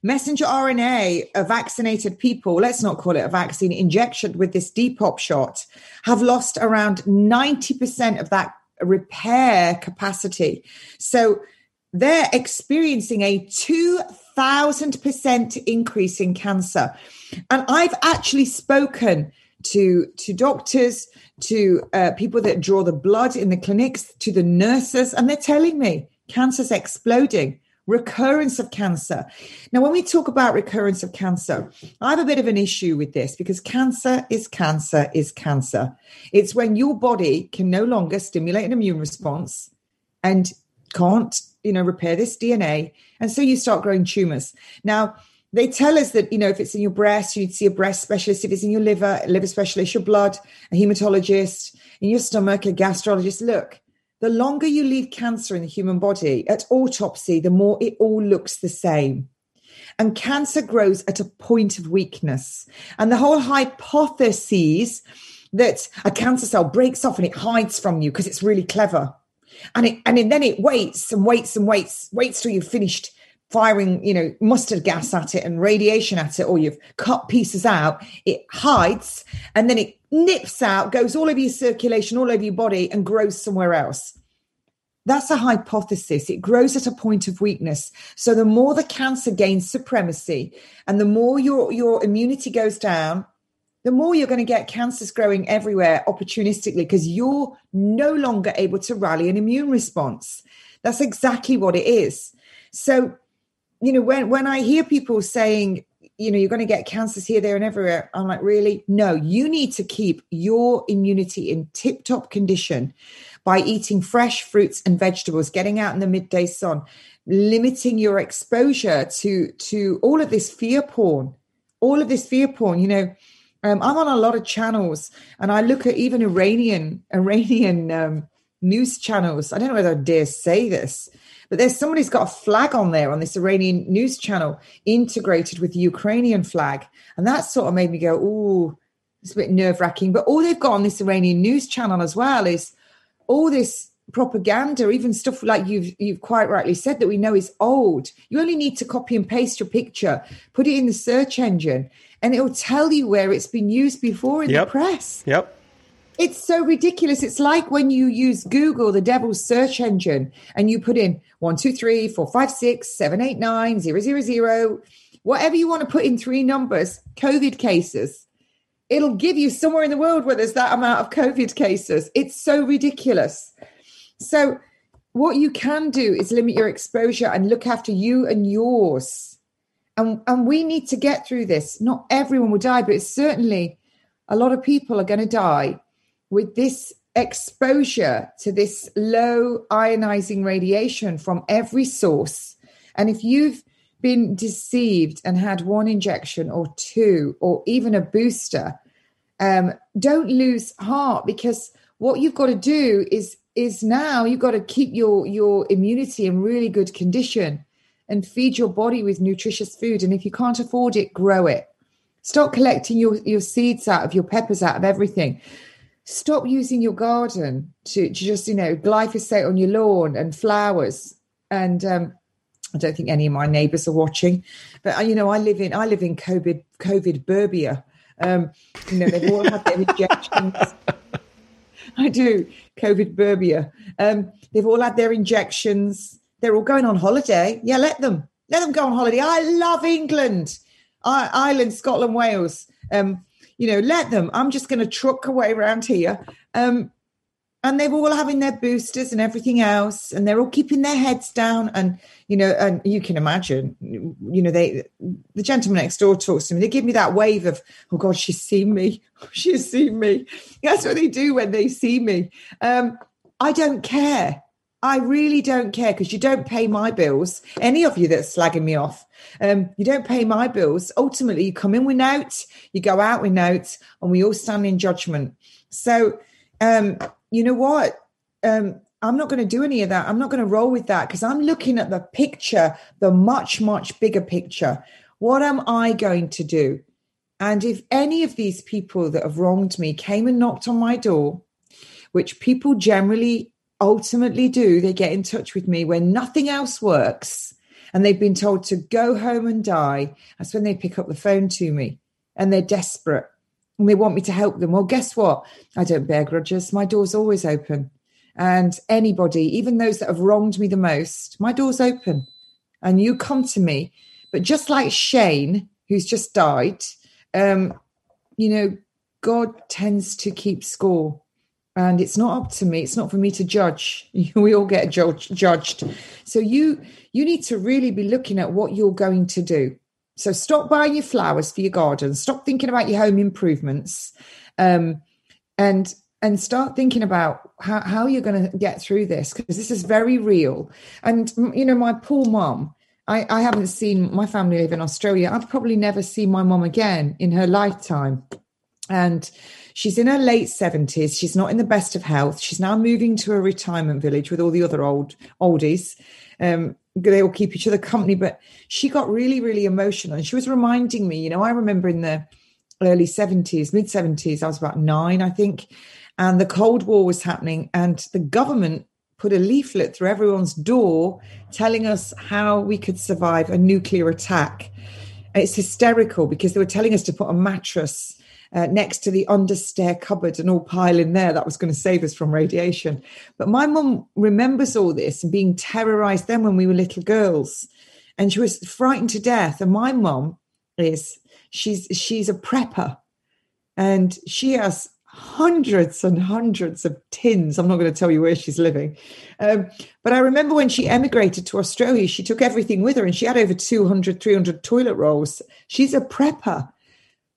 messenger RNA of vaccinated people, let's not call it a vaccine, injection with this Depop shot, have lost around 90% of that repair capacity. So they're experiencing a 2000% increase in cancer. And I've actually spoken to to doctors to uh, people that draw the blood in the clinics to the nurses and they're telling me cancer's exploding recurrence of cancer. Now when we talk about recurrence of cancer i have a bit of an issue with this because cancer is cancer is cancer. It's when your body can no longer stimulate an immune response and can't you know repair this dna and so you start growing tumors. Now they tell us that you know if it's in your breast you'd see a breast specialist. If it's in your liver a liver specialist your blood a hematologist in your stomach a gastrologist. Look the longer you leave cancer in the human body at autopsy the more it all looks the same. And cancer grows at a point of weakness. And the whole hypothesis that a cancer cell breaks off and it hides from you because it's really clever. And it and then it waits and waits and waits waits till you've finished firing, you know, mustard gas at it and radiation at it, or you've cut pieces out, it hides and then it nips out, goes all over your circulation, all over your body, and grows somewhere else. That's a hypothesis. It grows at a point of weakness. So the more the cancer gains supremacy and the more your, your immunity goes down, the more you're going to get cancers growing everywhere opportunistically because you're no longer able to rally an immune response. That's exactly what it is. So you know, when when I hear people saying, you know, you're going to get cancers here, there, and everywhere, I'm like, really? No, you need to keep your immunity in tip top condition by eating fresh fruits and vegetables, getting out in the midday sun, limiting your exposure to to all of this fear porn, all of this fear porn. You know, um, I'm on a lot of channels, and I look at even Iranian Iranian um, news channels. I don't know whether I dare say this, but there's somebody's got a flag on there on this Iranian news channel integrated with the Ukrainian flag. And that sort of made me go, ooh, it's a bit nerve wracking. But all they've got on this Iranian news channel as well is all this propaganda, even stuff like you've you've quite rightly said that we know is old. You only need to copy and paste your picture, put it in the search engine, and it will tell you where it's been used before in yep. the press. Yep. It's so ridiculous. It's like when you use Google, the devil's search engine, and you put in one, two, three, four, five, six, seven, eight, nine, zero, zero, zero, whatever you want to put in three numbers, COVID cases. It'll give you somewhere in the world where there's that amount of COVID cases. It's so ridiculous. So, what you can do is limit your exposure and look after you and yours. And, and we need to get through this. Not everyone will die, but certainly a lot of people are going to die with this exposure to this low ionizing radiation from every source, and if you've been deceived and had one injection or two or even a booster, um, don't lose heart because what you've got to do is is now you've got to keep your your immunity in really good condition and feed your body with nutritious food. And if you can't afford it, grow it. Stop collecting your, your seeds out of your peppers out of everything stop using your garden to, to just you know glyphosate on your lawn and flowers and um, I don't think any of my neighbours are watching, but uh, you know, I live in I live in COVID COVID burbia. Um, you know, they've all had their injections. I do COVID burbia. Um, they've all had their injections. They're all going on holiday. Yeah, let them let them go on holiday. I love England, I, Ireland, Scotland, Wales. Um, you know, let them. I'm just going to truck away around here. Um, and they're all having their boosters and everything else, and they're all keeping their heads down. And you know, and you can imagine, you know, they the gentleman next door talks to me. They give me that wave of, oh God, she's seen me. She's seen me. That's what they do when they see me. Um, I don't care. I really don't care because you don't pay my bills. Any of you that's slagging me off, um, you don't pay my bills. Ultimately, you come in with notes, you go out with notes, and we all stand in judgment. So, um, you know what? Um, I'm not going to do any of that. I'm not going to roll with that because I'm looking at the picture, the much, much bigger picture. What am I going to do? And if any of these people that have wronged me came and knocked on my door, which people generally ultimately do, they get in touch with me when nothing else works and they've been told to go home and die. That's when they pick up the phone to me and they're desperate and they want me to help them. Well, guess what? I don't bear grudges. My door's always open. And anybody, even those that have wronged me the most, my door's open. And you come to me. But just like Shane, who's just died, um, you know, God tends to keep score. And it's not up to me. It's not for me to judge. We all get judged. judged. So you you need to really be looking at what you're going to do. So stop buying your flowers for your garden. Stop thinking about your home improvements, um, and and start thinking about how, how you're going to get through this because this is very real. And you know, my poor mom. I, I haven't seen my family live in Australia. I've probably never seen my mom again in her lifetime, and she's in her late 70s she's not in the best of health she's now moving to a retirement village with all the other old oldies um, they all keep each other company. But she got really, really emotional. And she was reminding me, you know, I remember in the early 70s, mid 70s, I was about nine, I think, and the Cold War was happening. And the government put a leaflet through everyone's door telling us how we could survive a nuclear attack. It's hysterical because they were telling us to put a mattress uh, next to the understair cupboard and all pile in there. That was going to save us from radiation. But my mum remembers all this and being terrorized then when we were little girls. And she was frightened to death. And my mum is, she's she's a prepper. And she has hundreds and hundreds of tins. I'm not going to tell you where she's living. Um, but I remember when she emigrated to Australia, she took everything with her and she had over 200, 300 toilet rolls. She's a prepper.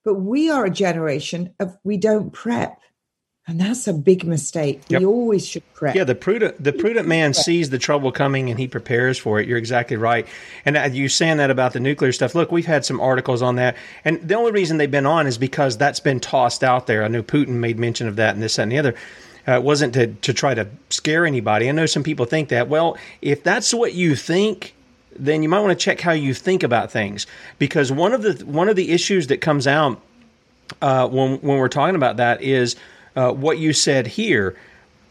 But we are a generation of we don't prep. And that's a big mistake. Yep. We always should prep. Yeah, the prudent the prudent man sees the trouble coming and he prepares for it. You're exactly right. And you saying that about the nuclear stuff. Look, we've had some articles on that, and the only reason they've been on is because that's been tossed out there. I know Putin made mention of that and this that, and the other. Uh, it wasn't to to try to scare anybody. I know some people think that. Well, if that's what you think, then you might want to check how you think about things because one of the one of the issues that comes out uh, when when we're talking about that is uh, what you said here.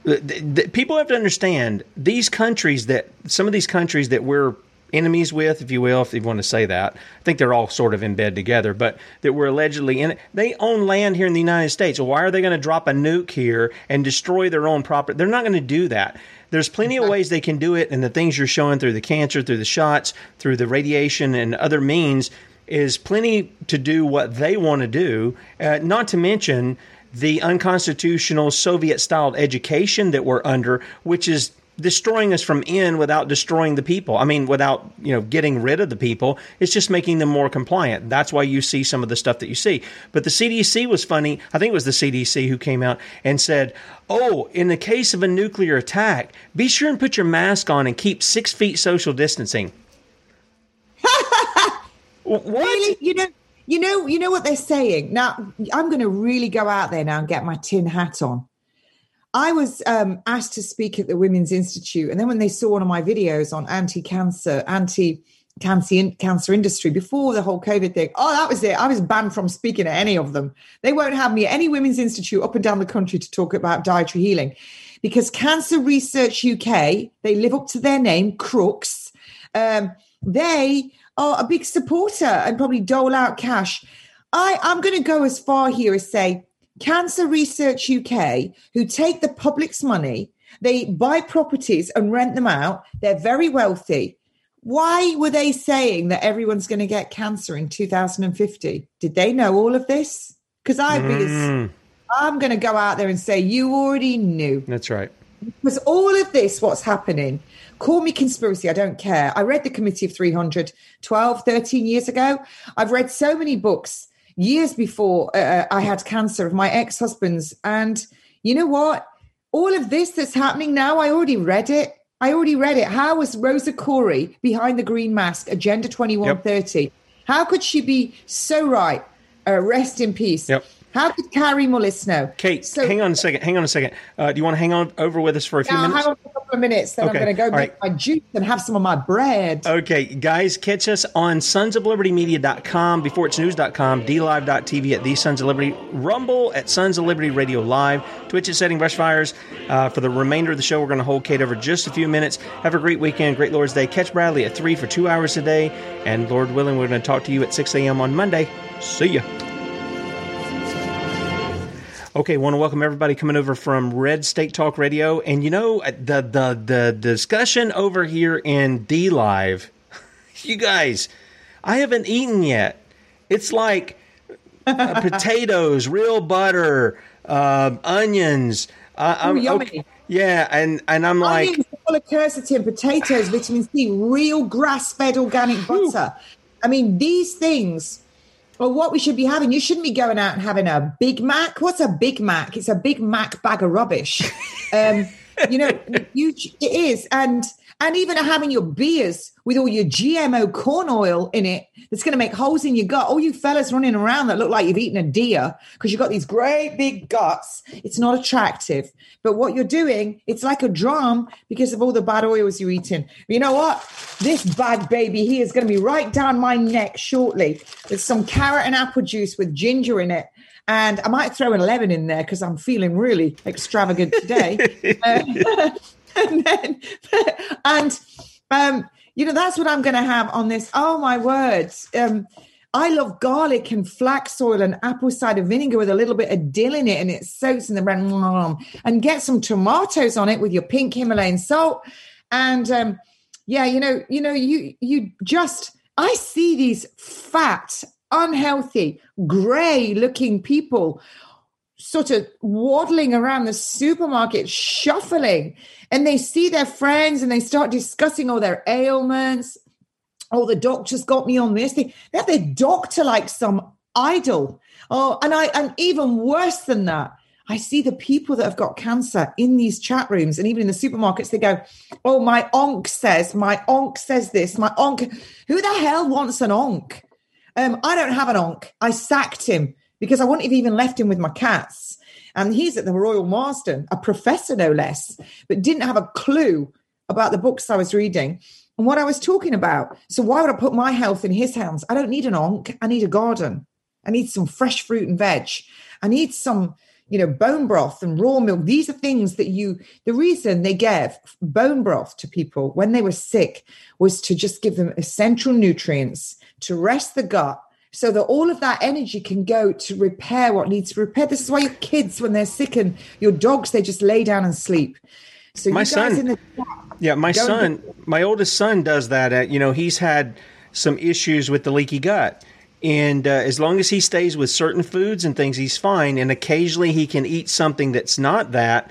The, the, people have to understand these countries that some of these countries that we're enemies with, if you will, if you want to say that. I think they're all sort of in bed together, but that we're allegedly in. They own land here in the United States. Why are they going to drop a nuke here and destroy their own property? They're not going to do that. There's plenty of ways they can do it, and the things you're showing through the cancer, through the shots, through the radiation, and other means is plenty to do what they want to do. Uh, not to mention the unconstitutional Soviet style education that we're under, which is destroying us from in without destroying the people. I mean, without, you know, getting rid of the people. It's just making them more compliant. That's why you see some of the stuff that you see. But the CDC was funny. I think it was the CDC who came out and said, oh, in the case of a nuclear attack, be sure and put your mask on and keep six feet social distancing. what? Really? You know, you know, you know what they're saying. Now, I'm going to really go out there now and get my tin hat on. I was um, asked to speak at the Women's Institute, and then when they saw one of my videos on anti-cancer, anti cancer cancer industry before the whole COVID thing, oh, that was it. I was banned from speaking at any of them. They won't have me at any Women's Institute up and down the country to talk about dietary healing, because Cancer Research UK they live up to their name, Crooks. Um, they are a big supporter and probably dole out cash. I, I'm going to go as far here as say Cancer Research UK, who take the public's money, they buy properties and rent them out. They're very wealthy. Why were they saying that everyone's going to get cancer in 2050? Did they know all of this? Because I, mm. I'm going to go out there and say you already knew. That's right. Because all of this, what's happening, call me conspiracy, I don't care. I read the Committee of 300 12, 13 years ago. I've read so many books years before uh, I had cancer of my ex husband's. And you know what? All of this that's happening now, I already read it. I already read it. How was Rosa Koire behind the green mask, Agenda 2130? Yep. How could she be so right? Uh, rest in peace. Yep. How did Kary Mullis know? Kate, so, hang on a second. Hang on a second. Uh, do you want to hang on over with us for a few Yeah, minutes? hang on a couple of minutes, then Okay, I'm going to go all make right. my juice and have some of my bread. Okay, guys, catch us on sonsoflibertymedia.com, before it's news.com, dlive.tv at the Sons of Liberty, Rumble at Sons of Liberty Radio Live, Twitch at Setting Brushfires. Uh, for the remainder of the show, we're going to hold Kate over just a few minutes. Have a great weekend, great Lord's Day. Catch Bradley at 3 for two hours a day. And Lord willing, we're going to talk to you at 6 a.m. on Monday. See ya. Okay, want to welcome everybody coming over from Red State Talk Radio, and you know the the the discussion over here in D Live. You guys, I haven't eaten yet. It's like uh, potatoes, real butter, uh, onions. Uh, I'm, Ooh, yummy. okay, yeah, and and I'm like, Onions full of quercetin, potatoes, vitamin C, real grass-fed organic butter. I mean, these things are what we should be having. You shouldn't be going out and having a Big Mac. What's a Big Mac? It's a Big Mac bag of rubbish. Um, you know, you, it is, and and even having your beers with all your GMO corn oil in it that's going to make holes in your gut. All you fellas running around that look like you've eaten a deer because you've got these great big guts. It's not attractive. But what you're doing, it's like a drum because of all the bad oils you're eating. You know what? This bad baby here is going to be right down my neck shortly. There's some carrot and apple juice with ginger in it. And I might throw an lemon in there because I'm feeling really extravagant today. Uh, and then, and um, you know, that's what I'm going to have on this. Oh my words! Um, I love garlic and flax oil and apple cider vinegar with a little bit of dill in it, and it soaks in the bread. And get some tomatoes on it with your pink Himalayan salt. And um, yeah, you know, you know, you you just I see these fat, unhealthy, grey-looking people sort of waddling around the supermarket, shuffling, and they see their friends and they start discussing all their ailments. Oh, the doctor's got me on this. They, they have their doctor like some idol. Oh, and I and even worse than that, I see the people that have got cancer in these chat rooms and even in the supermarkets. They go, "Oh, my onk says, my onk says this, my onk." Who the hell wants an onk? Um, I don't have an onk. I sacked him because I wouldn't have even left him with my cats. And he's at the Royal Marsden, a professor no less, but didn't have a clue about the books I was reading and what I was talking about. So why would I put my health in his hands? I don't need an onk. I need a garden. I need some fresh fruit and veg. I need some, you know, bone broth and raw milk. These are things that you, the reason they gave bone broth to people when they were sick was to just give them essential nutrients to rest the gut so that all of that energy can go to repair what needs to repair. This is why your kids, when they're sick and your dogs, they just lay down and sleep. So My you guys son- in the Yeah, my son, my oldest son does that. At, you know, he's had some issues with the leaky gut. And uh, as long as he stays with certain foods and things, he's fine. And occasionally he can eat something that's not that.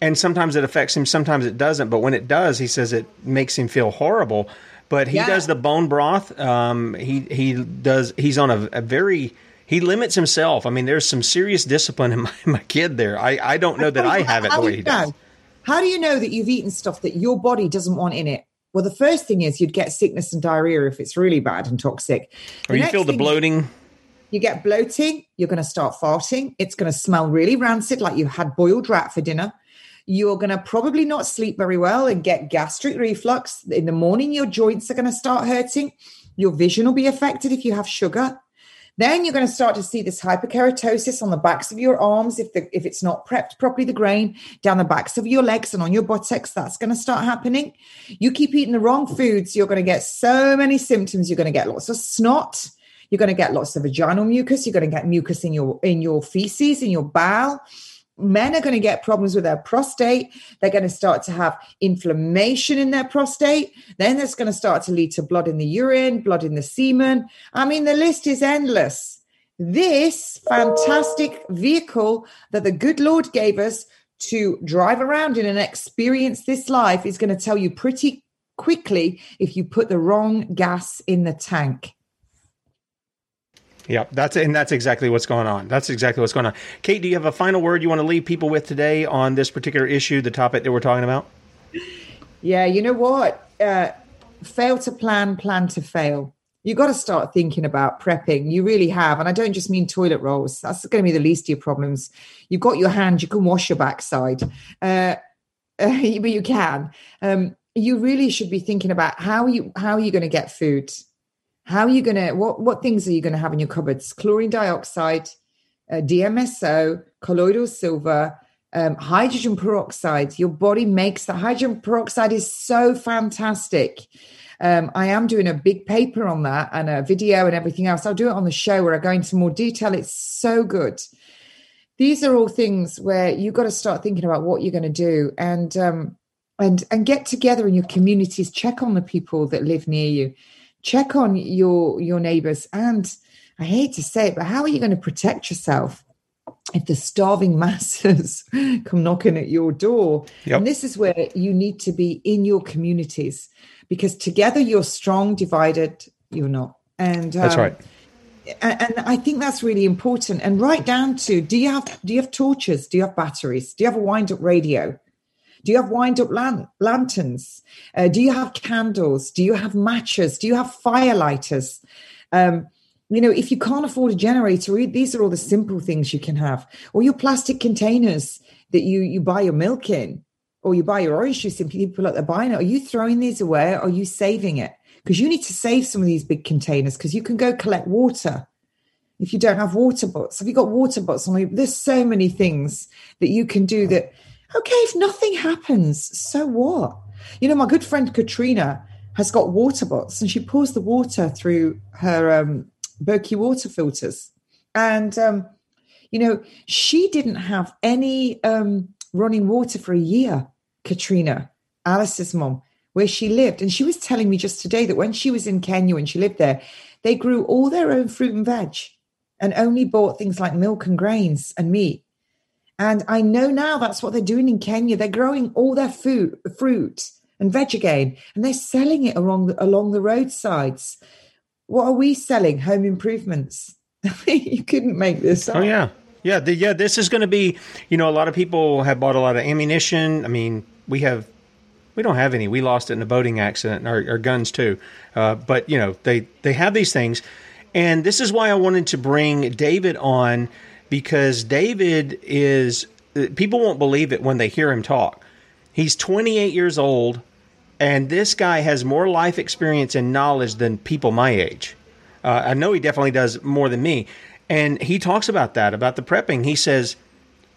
And sometimes it affects him, sometimes it doesn't. But when it does, he says it makes him feel horrible. But he Yeah. does the bone broth. Um, he he does. He's on a, a very. He limits himself. I mean, there's some serious discipline in my, my kid there. I, I don't know that I have it the way he does. know? How do you know that you've eaten stuff that your body doesn't want in it? Well, the first thing is you'd get sickness and diarrhea if it's really bad and toxic. Or you feel the is bloating. You get bloating. You're going to start farting. It's going to smell really rancid, like you had boiled rat for dinner. You're going to probably not sleep very well and get gastric reflux. In the morning, your joints are going to start hurting. Your vision will be affected if you have sugar. Then you're going to start to see this hyperkeratosis on the backs of your arms if the, if it's not prepped properly, the grain down the backs of your legs and on your buttocks. That's going to start happening. You keep eating the wrong foods, you're going to get so many symptoms. You're going to get lots of snot. You're going to get lots of vaginal mucus. You're going to get mucus in your in your feces, in your bowel. Men are going to get problems with their prostate. They're going to start to have inflammation in their prostate. Then that's going to start to lead to blood in the urine, blood in the semen. I mean, the list is endless. This fantastic vehicle that the good Lord gave us to drive around in and experience this life is going to tell you pretty quickly if you put the wrong gas in the tank. Yeah, that's and that's exactly what's going on. That's exactly what's going on. Kate, do you have a final word you want to leave people with today on this particular issue, the topic that we're talking about? Yeah, you know what? Uh, fail to plan, plan to fail. you got to start thinking about prepping. You really have. And I don't just mean toilet rolls. That's going to be the least of your problems. You've got your hand, you can wash your backside. Uh, but you can. Um, you really should be thinking about how you how are you going to get food? How are you going to what what things are you going to have in your cupboards? Chlorine dioxide, uh, DMSO, colloidal silver, um, hydrogen peroxide. Your body makes that. Hydrogen peroxide is so fantastic. Um, I am doing a big paper on that and a video and everything else. I'll do it on the show where I go into more detail. It's so good. These are all things where you've got to start thinking about what you're going to do and um, and and get together in your communities. Check on the people that live near you. Check on your your neighbors. And I hate to say it, but how are you going to protect yourself? if the starving masses come knocking at your door. Yep. And this is where you need to be in your communities because together you're strong, divided, you're not. And um, that's right. And, and I think that's really important. And right down to do you have do you have torches? Do you have batteries? Do you have a wind up radio? Do you have wind up lan- lanterns? Uh, do you have candles? Do you have matches? Do you have firelighters? Um, you know, if you can't afford a generator, these are all the simple things you can have. Or your plastic containers that you you buy your milk in, or you buy your orange juice and people like they're buying it. Are you throwing these away? Or are you saving it? Because you need to save some of these big containers because you can go collect water if you don't have water butts. Have you got water on? There's so many things that you can do that, okay, if nothing happens, so what? You know, my good friend Katrina has got water butts and she pours the water through her um, Berkey water filters. And, um, you know, she didn't have any um, running water for a year, Katrina, Alice's mom, where she lived. And she was telling me just today that when she was in Kenya and she lived there, they grew all their own fruit and veg and only bought things like milk and grains and meat. And I know now that's what they're doing in Kenya. They're growing all their food, fruit and veg again, and they're selling it along the, along the roadsides. What are we selling? Home improvements. you couldn't make this up. Oh yeah, yeah, the, yeah. This is going to be. You know, a lot of people have bought a lot of ammunition. I mean, we have. We don't have any. We lost it in a boating accident. Our, our guns too. Uh, but you know, they they have these things, and this is why I wanted to bring David on because David is. People won't believe it when they hear him talk. He's 28 years old and this guy has more life experience and knowledge than people my age. Uh, I know he definitely does more than me. And he talks about that, about the prepping. He says,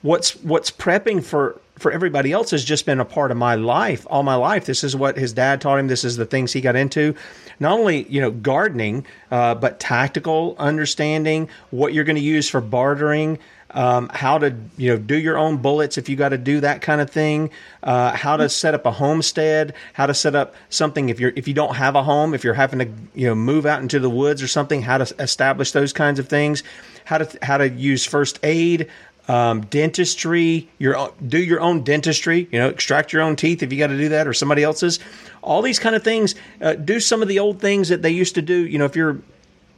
what's what's prepping for for everybody else has just been a part of my life all my life this is what his dad taught him this is the things he got into not only you know gardening uh, but tactical understanding what you're going to use for bartering um, how to you know do your own bullets if you got to do that kind of thing, uh, how to set up a homestead, how to set up something if you're if you don't have a home, if you're having to you know move out into the woods or something, how to establish those kinds of things, how to how to use first aid. Um, dentistry, your do your own dentistry. You know, extract your own teeth if you got to do that, or somebody else's. All these kind of things. Uh, do some of the old things that they used to do. You know, if you're,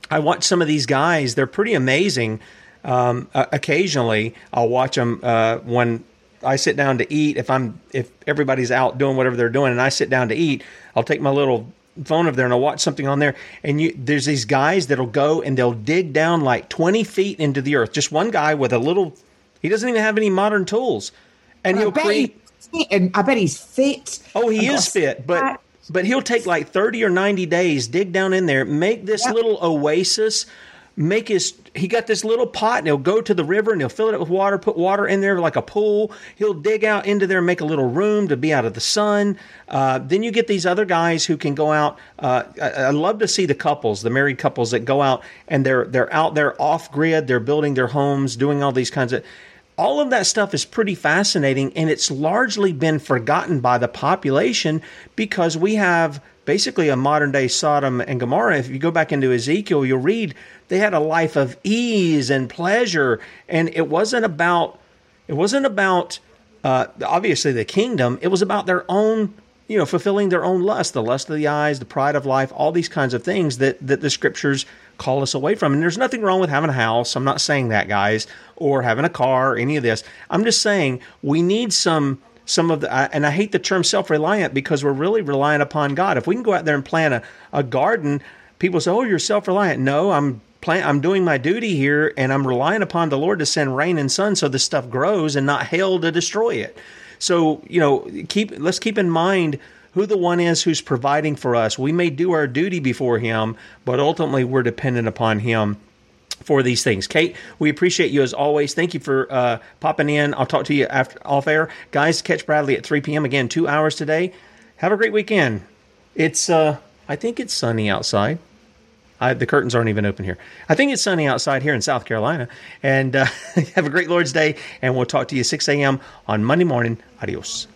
I watch some of these guys. They're pretty amazing um, uh, occasionally, I'll watch them uh, when I sit down to eat. If I'm if everybody's out doing whatever they're doing, and I sit down to eat, I'll take my little phone over there and I'll watch something on there. And you, there's these guys that'll go and they'll dig down like 20 feet into the earth. Just one guy with a little. He doesn't even have any modern tools, and he'll create. And I bet he's fit. Oh, he is fit, but but he'll take like 30 or 90 days, dig down in there, make this yep. little oasis make his he got this little pot and he'll go to the river and he'll fill it up with water put water in there like a pool he'll dig out into there and make a little room to be out of the sun uh, then you get these other guys who can go out uh, I, I, love to see the couples the married couples that go out and they're they're out there off grid they're building their homes doing all these kinds of all of that stuff is pretty fascinating and it's largely been forgotten by the population because we have basically a modern day Sodom and Gomorrah. If you go back into Ezekiel, you'll read they had a life of ease and pleasure, and it wasn't about it wasn't about uh, obviously the kingdom. It was about their own, you know, fulfilling their own lust, the lust of the eyes, the pride of life, all these kinds of things that that the scriptures call us away from. And there's nothing wrong with having a house. I'm not saying that, guys, or having a car, or any of this. I'm just saying we need some some of the and I hate the term self-reliant because we're really relying upon God. If we can go out there and plant a, a garden people say, "Oh, you're self-reliant." No, I'm plan- I'm doing my duty here, and I'm relying upon the Lord to send rain and sun so this stuff grows, and not hail to destroy it. So you know, keep let's keep in mind who the one is who's providing for us. We may do our duty before Him, but ultimately we're dependent upon Him for these things. Kate, we appreciate you as always. Thank you for uh, popping in. I'll talk to you after off air, guys. Catch Bradley at 3 p.m. again, two hours today. Have a great weekend. It's uh, I think it's sunny outside. I, the curtains aren't even open here. I think it's sunny outside here in South Carolina. And uh, have a great Lord's Day, and we'll talk to you 6 a.m. on Monday morning. Adios.